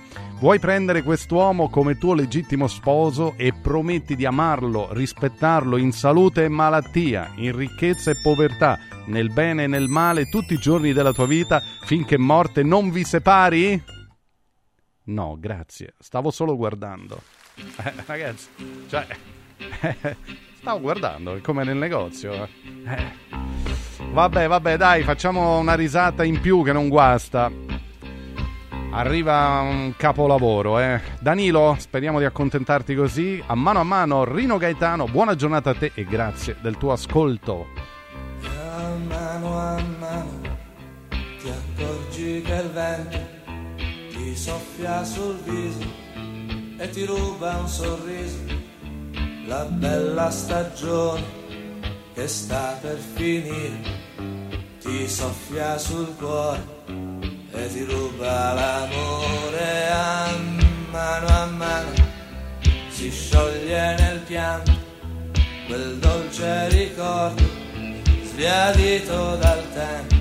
Vuoi prendere quest'uomo come tuo legittimo sposo e prometti di amarlo, rispettarlo in salute e malattia, in ricchezza e povertà, nel bene e nel male tutti i giorni della tua vita finché morte non vi separi? No, grazie. Stavo solo guardando. Eh, ragazzi, cioè, eh, stavo guardando, è come nel negozio. Eh. Vabbè, vabbè, dai, facciamo una risata in più che non guasta. Arriva un capolavoro, eh. Danilo, speriamo di accontentarti così. A mano a mano, Rino Gaetano, buona giornata a te e grazie del tuo ascolto. A mano a mano ti accorgi che il vento ti soffia sul viso e ti ruba un sorriso. La bella stagione che sta per finire ti soffia sul cuore e ti ruba l'amore a mano a mano. Si scioglie nel pianto quel dolce ricordo sbiadito dal tempo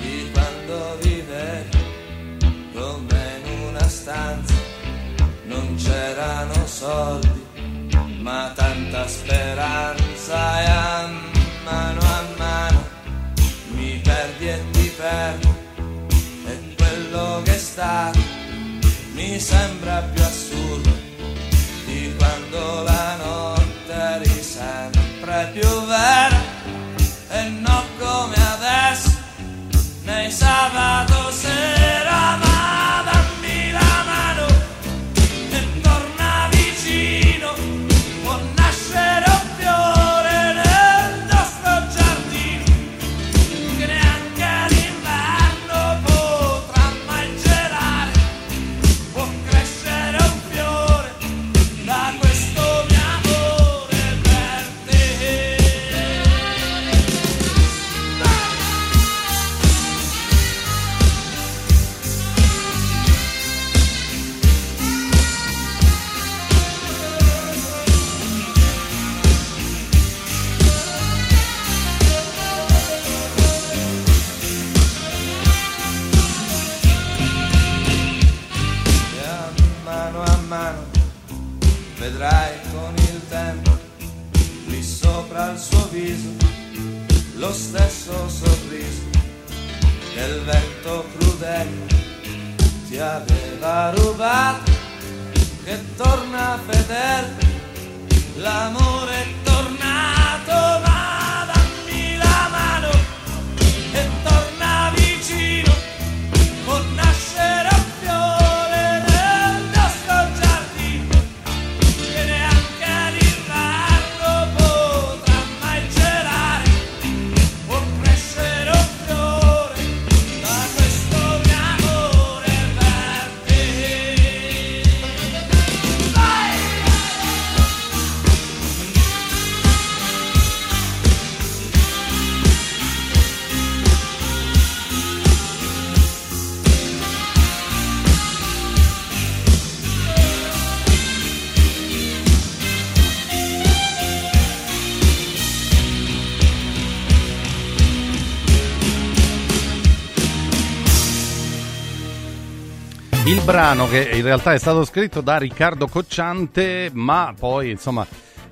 di quando vivevi come in una stanza. Non c'erano soldi ma tanta speranza e a mano a mano quello che sta mi sembra più assurdo di quando la notte eri sempre più vera e non come adesso nei sabato brano che in realtà è stato scritto da Riccardo Cocciante, ma poi insomma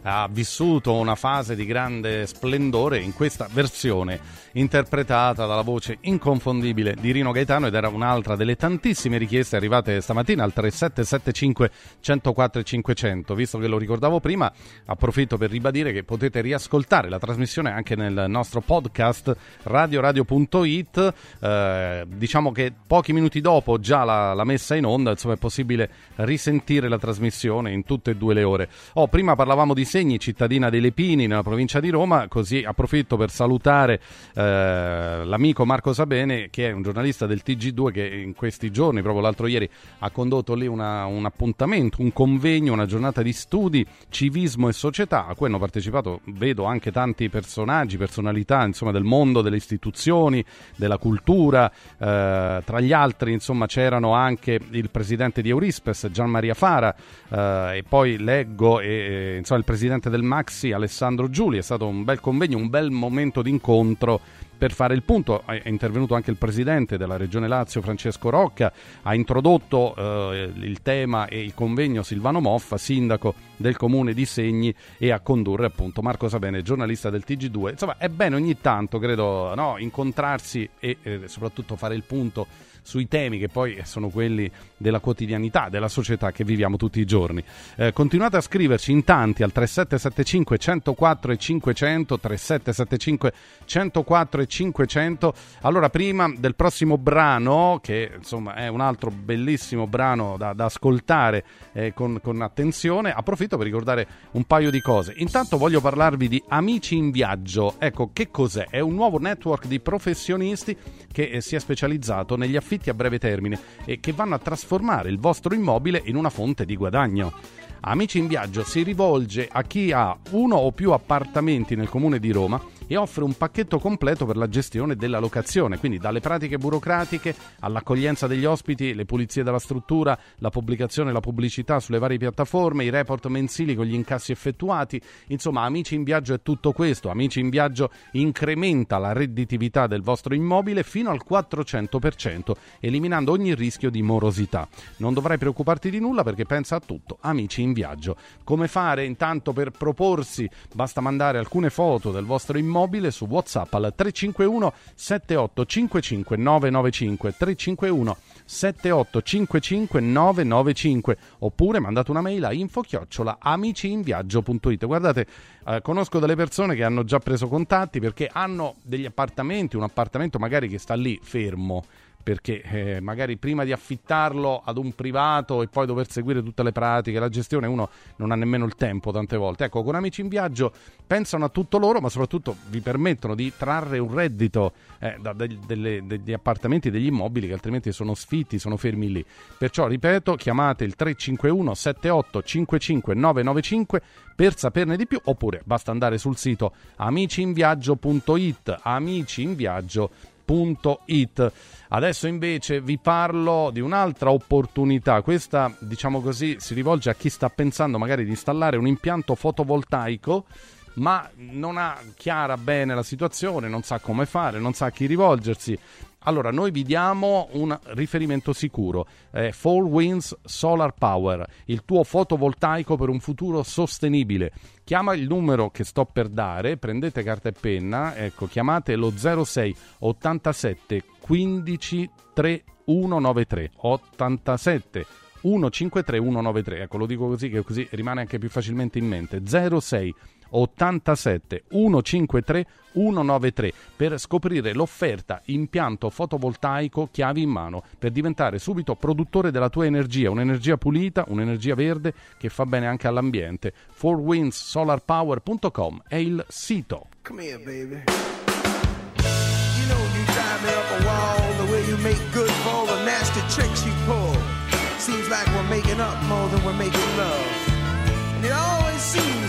ha vissuto una fase di grande splendore in questa versione interpretata dalla voce inconfondibile di Rino Gaetano ed era un'altra delle tantissime richieste arrivate stamattina al 3775 104 500. Visto che lo ricordavo prima, approfitto per ribadire che potete riascoltare la trasmissione anche nel nostro podcast radioradio.it. Eh, diciamo che pochi minuti dopo già la, la, messa in onda, insomma è possibile risentire la trasmissione in tutte e due le ore. Oh, prima parlavamo di Segni, cittadina dei Lepini nella provincia di Roma, così approfitto per salutare eh, l'amico Marco Sabene che è un giornalista del TG2 che in questi giorni, proprio l'altro ieri, ha condotto lì una, un appuntamento, un convegno, una giornata di studi, civismo e società, a cui hanno partecipato, vedo anche tanti personaggi, personalità insomma, del mondo, delle istituzioni, della cultura, eh, tra gli altri insomma c'erano anche il presidente di Eurispes, Gian Maria Fara, eh, e poi leggo e, insomma, il presidente del Maxi Alessandro Giuli. È stato un bel convegno, un bel momento d'incontro per fare il punto è intervenuto anche il presidente della regione Lazio Francesco Rocca, ha introdotto eh, il tema e il convegno Silvano Moffa, sindaco del comune di Segni e a condurre appunto Marco Sabene, giornalista del TG2. Insomma è bene ogni tanto, credo, no, incontrarsi e eh, soprattutto fare il punto sui temi che poi sono quelli della quotidianità, della società che viviamo tutti i giorni. Eh, continuate a scriverci in tanti al 3775 104 e 500, 3775 104 e 500. Allora, prima del prossimo brano, che insomma è un altro bellissimo brano da, da ascoltare eh, con, con attenzione, approfitto per ricordare un paio di cose. Intanto voglio parlarvi di Amici in Viaggio. Ecco, che cos'è? È un nuovo network di professionisti che eh, si è specializzato negli affitti affitti a breve termine e che vanno a trasformare il vostro immobile in una fonte di guadagno. Amici in Viaggio si rivolge a chi ha uno o più appartamenti nel comune di Roma e offre un pacchetto completo per la gestione della locazione, quindi dalle pratiche burocratiche all'accoglienza degli ospiti, le pulizie della struttura, la pubblicazione e la pubblicità sulle varie piattaforme, i report mensili con gli incassi effettuati. Insomma, Amici in Viaggio è tutto questo. Amici in Viaggio incrementa la redditività del vostro immobile fino al 400%, eliminando ogni rischio di morosità. Non dovrai preoccuparti di nulla perché pensa a tutto. Amici in Viaggio. Come fare intanto per proporsi? Basta mandare alcune foto del vostro immobile mobile su WhatsApp al 351 7855 995 351 7855 995 oppure mandate una mail a info chiocciola amiciinviaggio.it guardate eh, conosco delle persone che hanno già preso contatti perché hanno degli appartamenti un appartamento magari che sta lì fermo perché eh, magari prima di affittarlo ad un privato e poi dover seguire tutte le pratiche, la gestione, uno non ha nemmeno il tempo tante volte. Ecco, con Amici in Viaggio pensano a tutto loro, ma soprattutto vi permettono di trarre un reddito eh, da, de, delle, degli appartamenti, degli immobili che altrimenti sono sfitti, sono fermi lì. Perciò, ripeto, chiamate il 351 78 55 995 per saperne di più oppure basta andare sul sito amiciinviaggio.it amiciinviaggio.it www.it. Adesso invece vi parlo di un'altra opportunità. Questa, diciamo così, si rivolge a chi sta pensando magari di installare un impianto fotovoltaico ma non ha chiara bene la situazione, non sa come fare, non sa a chi rivolgersi. Allora, noi vi diamo un riferimento sicuro. Eh, Four Winds Solar Power, il tuo fotovoltaico per un futuro sostenibile. Chiama il numero che sto per dare, prendete carta e penna, ecco, chiamate lo 06 87 15 3193 87 153 193. Ecco, lo dico così che così rimane anche più facilmente in mente. 06 87 153 193 per scoprire l'offerta impianto fotovoltaico chiavi in mano per diventare subito produttore della tua energia, un'energia pulita, un'energia verde che fa bene anche all'ambiente. 4windsolarpower.com è il sito. Come here, baby. You know you drive me up a wall the way you make good for the nasty tricks you pull. Seems like we're making up more than we're making love. And it always seems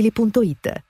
ValentinoAutomobili.it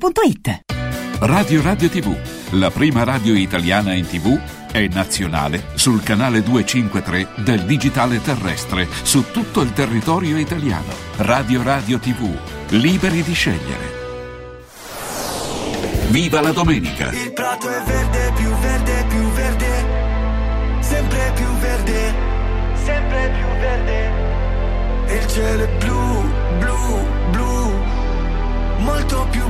radioradioshop.it. Radio Radio TV, la prima radio italiana in TV, è nazionale sul canale 253 del digitale terrestre su tutto il territorio italiano. Radio Radio TV, liberi di scegliere. Viva la domenica! Il prato è verde, più verde, più verde, sempre più verde, sempre più verde. E il cielo è blu, blu, blu, molto più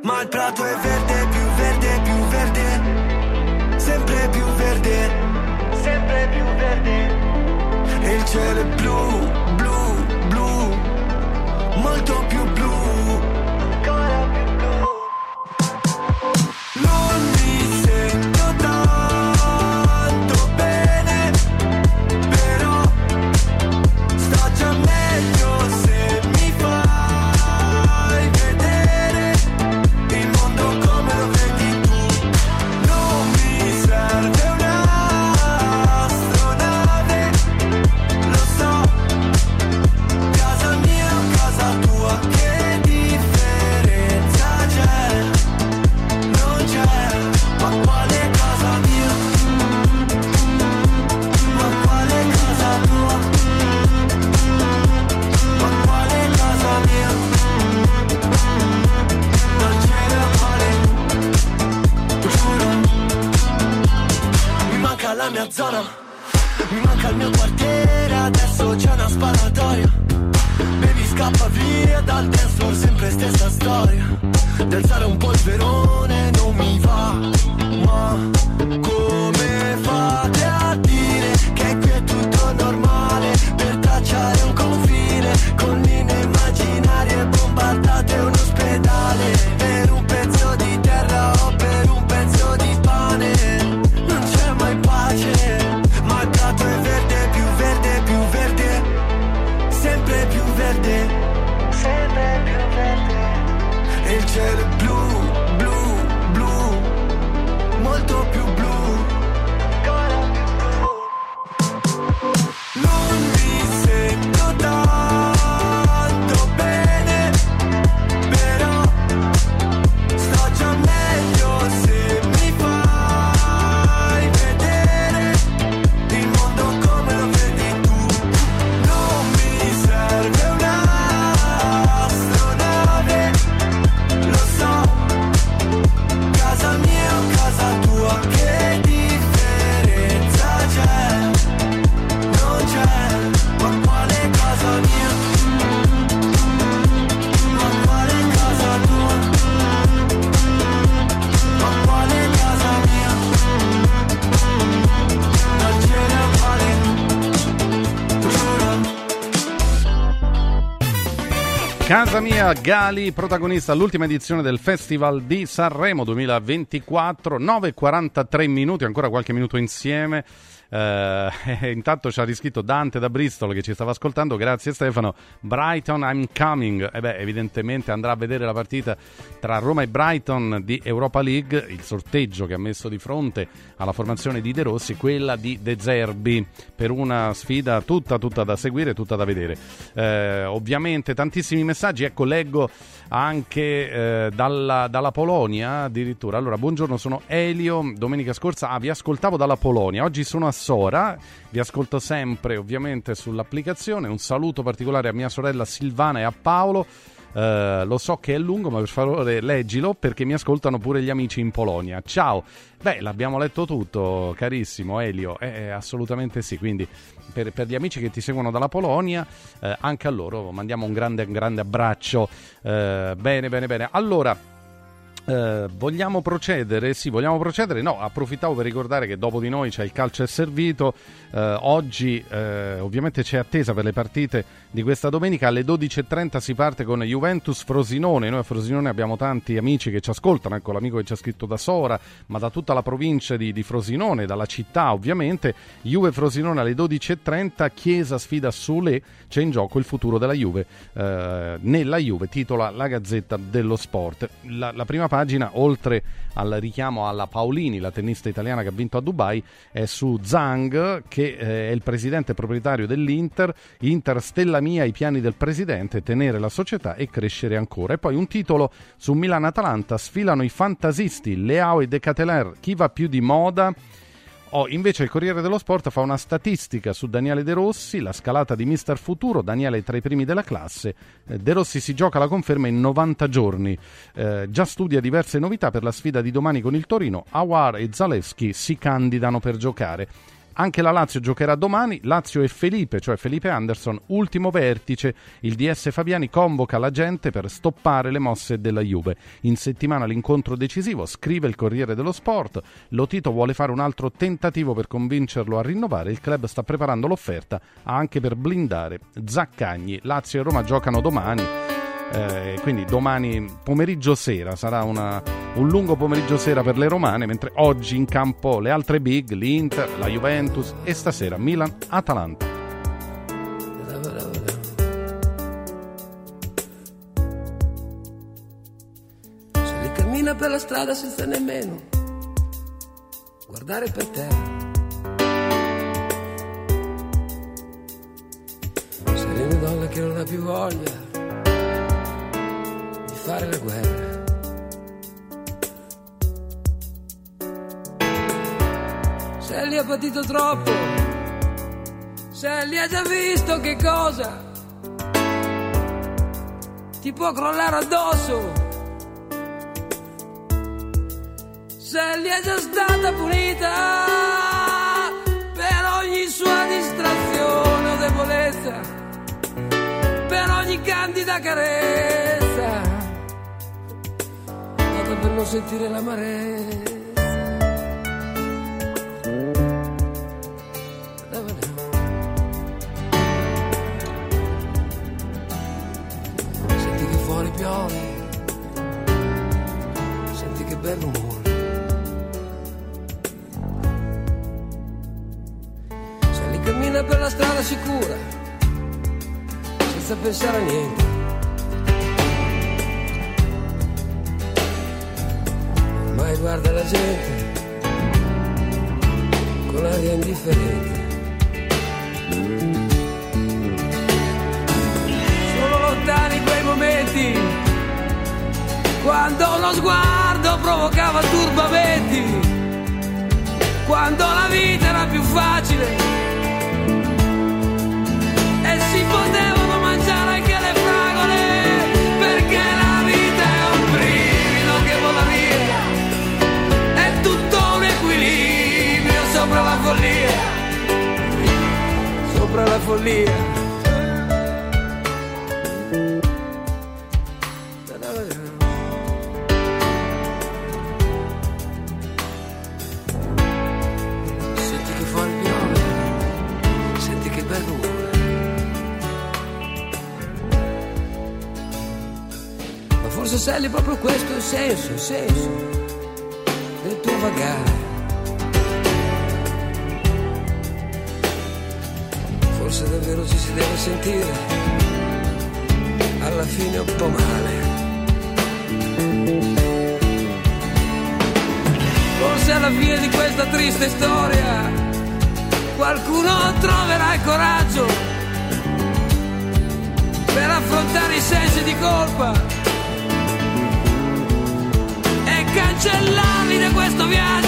Ma il prato è verde, più verde, più verde, sempre più verde, sempre più verde. E il cielo è blu, blu, blu, molto più Casa mia, Gali, protagonista all'ultima edizione del Festival di Sanremo 2024, 9.43 minuti, ancora qualche minuto insieme. Eh, intanto ci ha riscritto Dante da Bristol che ci stava ascoltando, grazie Stefano. Brighton, I'm coming. E beh, evidentemente andrà a vedere la partita tra Roma e Brighton di Europa League, il sorteggio che ha messo di fronte alla formazione di De Rossi, quella di De Zerbi, per una sfida tutta, tutta da seguire, tutta da vedere. Eh, ovviamente tantissimi messaggi, ecco, leggo anche eh, dalla, dalla Polonia addirittura. Allora, buongiorno, sono Elio. Domenica scorsa ah, vi ascoltavo dalla Polonia, oggi sono a Sora, vi ascolto sempre ovviamente sull'applicazione. Un saluto particolare a mia sorella Silvana e a Paolo. Eh, lo so che è lungo, ma per favore leggilo perché mi ascoltano pure gli amici in Polonia. Ciao! Beh, l'abbiamo letto tutto, carissimo Elio. Eh, eh, assolutamente sì. Quindi, per, per gli amici che ti seguono dalla Polonia, eh, anche a loro mandiamo un grande, un grande abbraccio. Eh, bene, bene, bene. Allora. Eh, vogliamo procedere? Sì, vogliamo procedere. No, approfittavo per ricordare che dopo di noi c'è il calcio è servito. Eh, oggi, eh, ovviamente, c'è attesa per le partite di questa domenica. Alle 12.30 si parte con Juventus Frosinone. Noi a Frosinone abbiamo tanti amici che ci ascoltano. Ecco l'amico che ci ha scritto da Sora, ma da tutta la provincia di, di Frosinone, dalla città, ovviamente. Juve Frosinone alle 12.30. Chiesa sfida Sule. C'è in gioco il futuro della Juve. Eh, nella Juve titola la Gazzetta dello Sport. La, la prima pagina, oltre al richiamo alla Paolini, la tennista italiana che ha vinto a Dubai, è su Zhang, che eh, è il presidente proprietario dell'Inter. Inter, stella mia, i piani del presidente, tenere la società e crescere ancora. E poi un titolo su Milan-Atalanta, sfilano i fantasisti, Leao e De chi va più di moda? Oh, invece il Corriere dello Sport fa una statistica su Daniele De Rossi, la scalata di Mister Futuro, Daniele è tra i primi della classe, eh, De Rossi si gioca la conferma in 90 giorni, eh, già studia diverse novità per la sfida di domani con il Torino, Awar e Zalewski si candidano per giocare. Anche la Lazio giocherà domani, Lazio e Felipe, cioè Felipe Anderson, ultimo vertice. Il DS Fabiani convoca la gente per stoppare le mosse della Juve. In settimana l'incontro decisivo, scrive il Corriere dello Sport. Lotito vuole fare un altro tentativo per convincerlo a rinnovare. Il club sta preparando l'offerta anche per blindare Zaccagni. Lazio e Roma giocano domani. Eh, quindi domani pomeriggio sera sarà una, un lungo pomeriggio sera per le romane, mentre oggi in campo le altre big, l'Inter, la Juventus e stasera Milan-Atalanta. Se li cammina per la strada senza nemmeno guardare per terra. Sei una donna che non ha più voglia fare la guerra. Sally ha patito troppo, se Sally ha già visto che cosa ti può crollare addosso. Se Sally è già stata punita per ogni sua distrazione o debolezza, per ogni candida carezza vado per non sentire l'amarezza. Senti che fuori piove, senti che bel rumore. Se li cammina per la strada sicura, senza pensare a niente. Ormai guarda la gente con aria indifferente. Sono lontani quei momenti quando uno sguardo provocava turbamenti, quando la vita era più facile sopra la follia. Senti che fuori senti che bel. Ma forse Sally proprio questo il senso, il senso del tuo vagare. Forse davvero ci si deve sentire, alla fine un po' male. Forse alla fine di questa triste storia qualcuno troverà il coraggio per affrontare i sensi di colpa e cancellarli da questo viaggio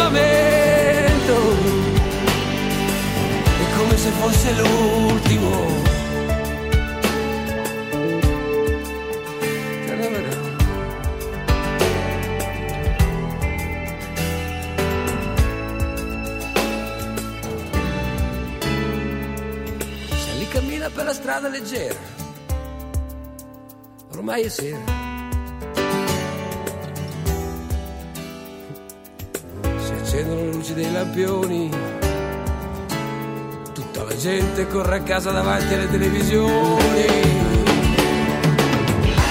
suo turbamento è come se fosse l'ultimo. Se lì cammina per la strada leggera, ormai è sera. Dei lampioni, tutta la gente corre a casa davanti alle televisioni.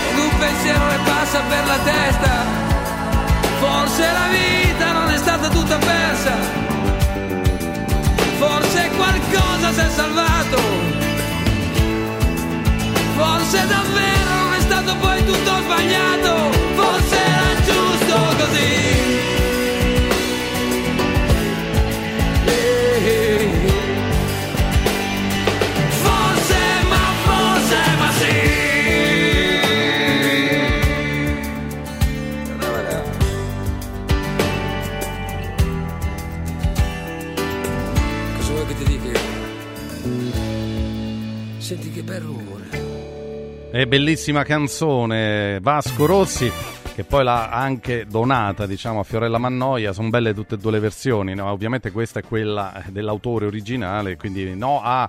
Ed un pensiero le passa per la testa, forse la vita non è stata tutta persa. Forse qualcosa si è salvato. Forse davvero non è stato poi tutto sbagliato. Forse era giusto così. È bellissima canzone, Vasco Rossi, che poi l'ha anche donata, diciamo, a Fiorella Mannoia. Sono belle tutte e due le versioni, no? Ovviamente questa è quella dell'autore originale, quindi no a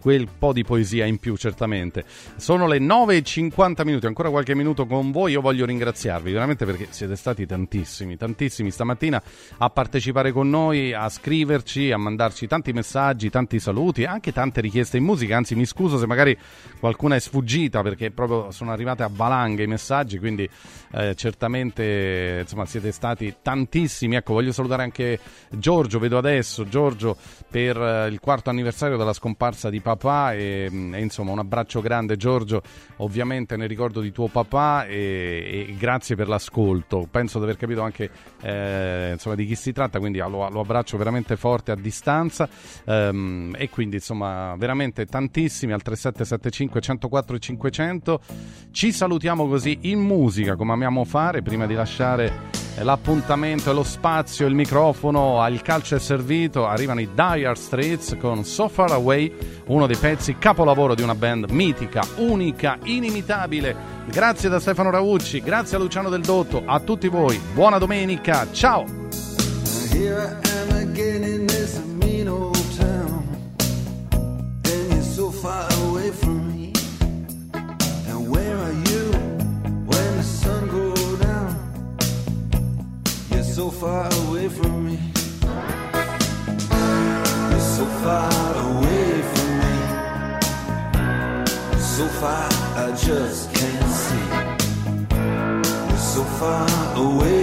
quel po' di poesia in più, certamente. Sono le 9.50 minuti, ancora qualche minuto con voi. Io voglio ringraziarvi veramente perché siete stati tantissimi, tantissimi stamattina a partecipare con noi, a scriverci, a mandarci tanti messaggi, tanti saluti, anche tante richieste in musica. Anzi, mi scuso se magari qualcuna è sfuggita perché proprio sono arrivate a valanghe i messaggi, quindi eh, certamente insomma siete stati tantissimi. Ecco, voglio salutare anche Giorgio, vedo adesso Giorgio per eh, il quarto anniversario della scomparsa di papà e, mm, e, insomma un abbraccio grande Giorgio, ovviamente nel ricordo di tuo papà e, e grazie per l'ascolto. Penso di aver capito anche eh, insomma di chi si tratta, quindi lo, lo abbraccio veramente forte a distanza ehm, e quindi insomma veramente tantissimi al 3775 104 e 500. Ci salutiamo così in musica come amiamo fare prima di lasciare l'appuntamento e lo spazio, il microfono al calcio è servito. Arrivano i Dire Straits con So Far Away, uno dei pezzi capolavoro di una band mitica, unica, inimitabile. Grazie da Stefano Raucci, grazie a Luciano Del Dotto, a tutti voi. Buona domenica, ciao! so far away from me. You're so far away from me. So far, I just can't see. You're so far away.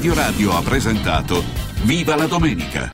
Radio Radio ha presentato Viva la Domenica!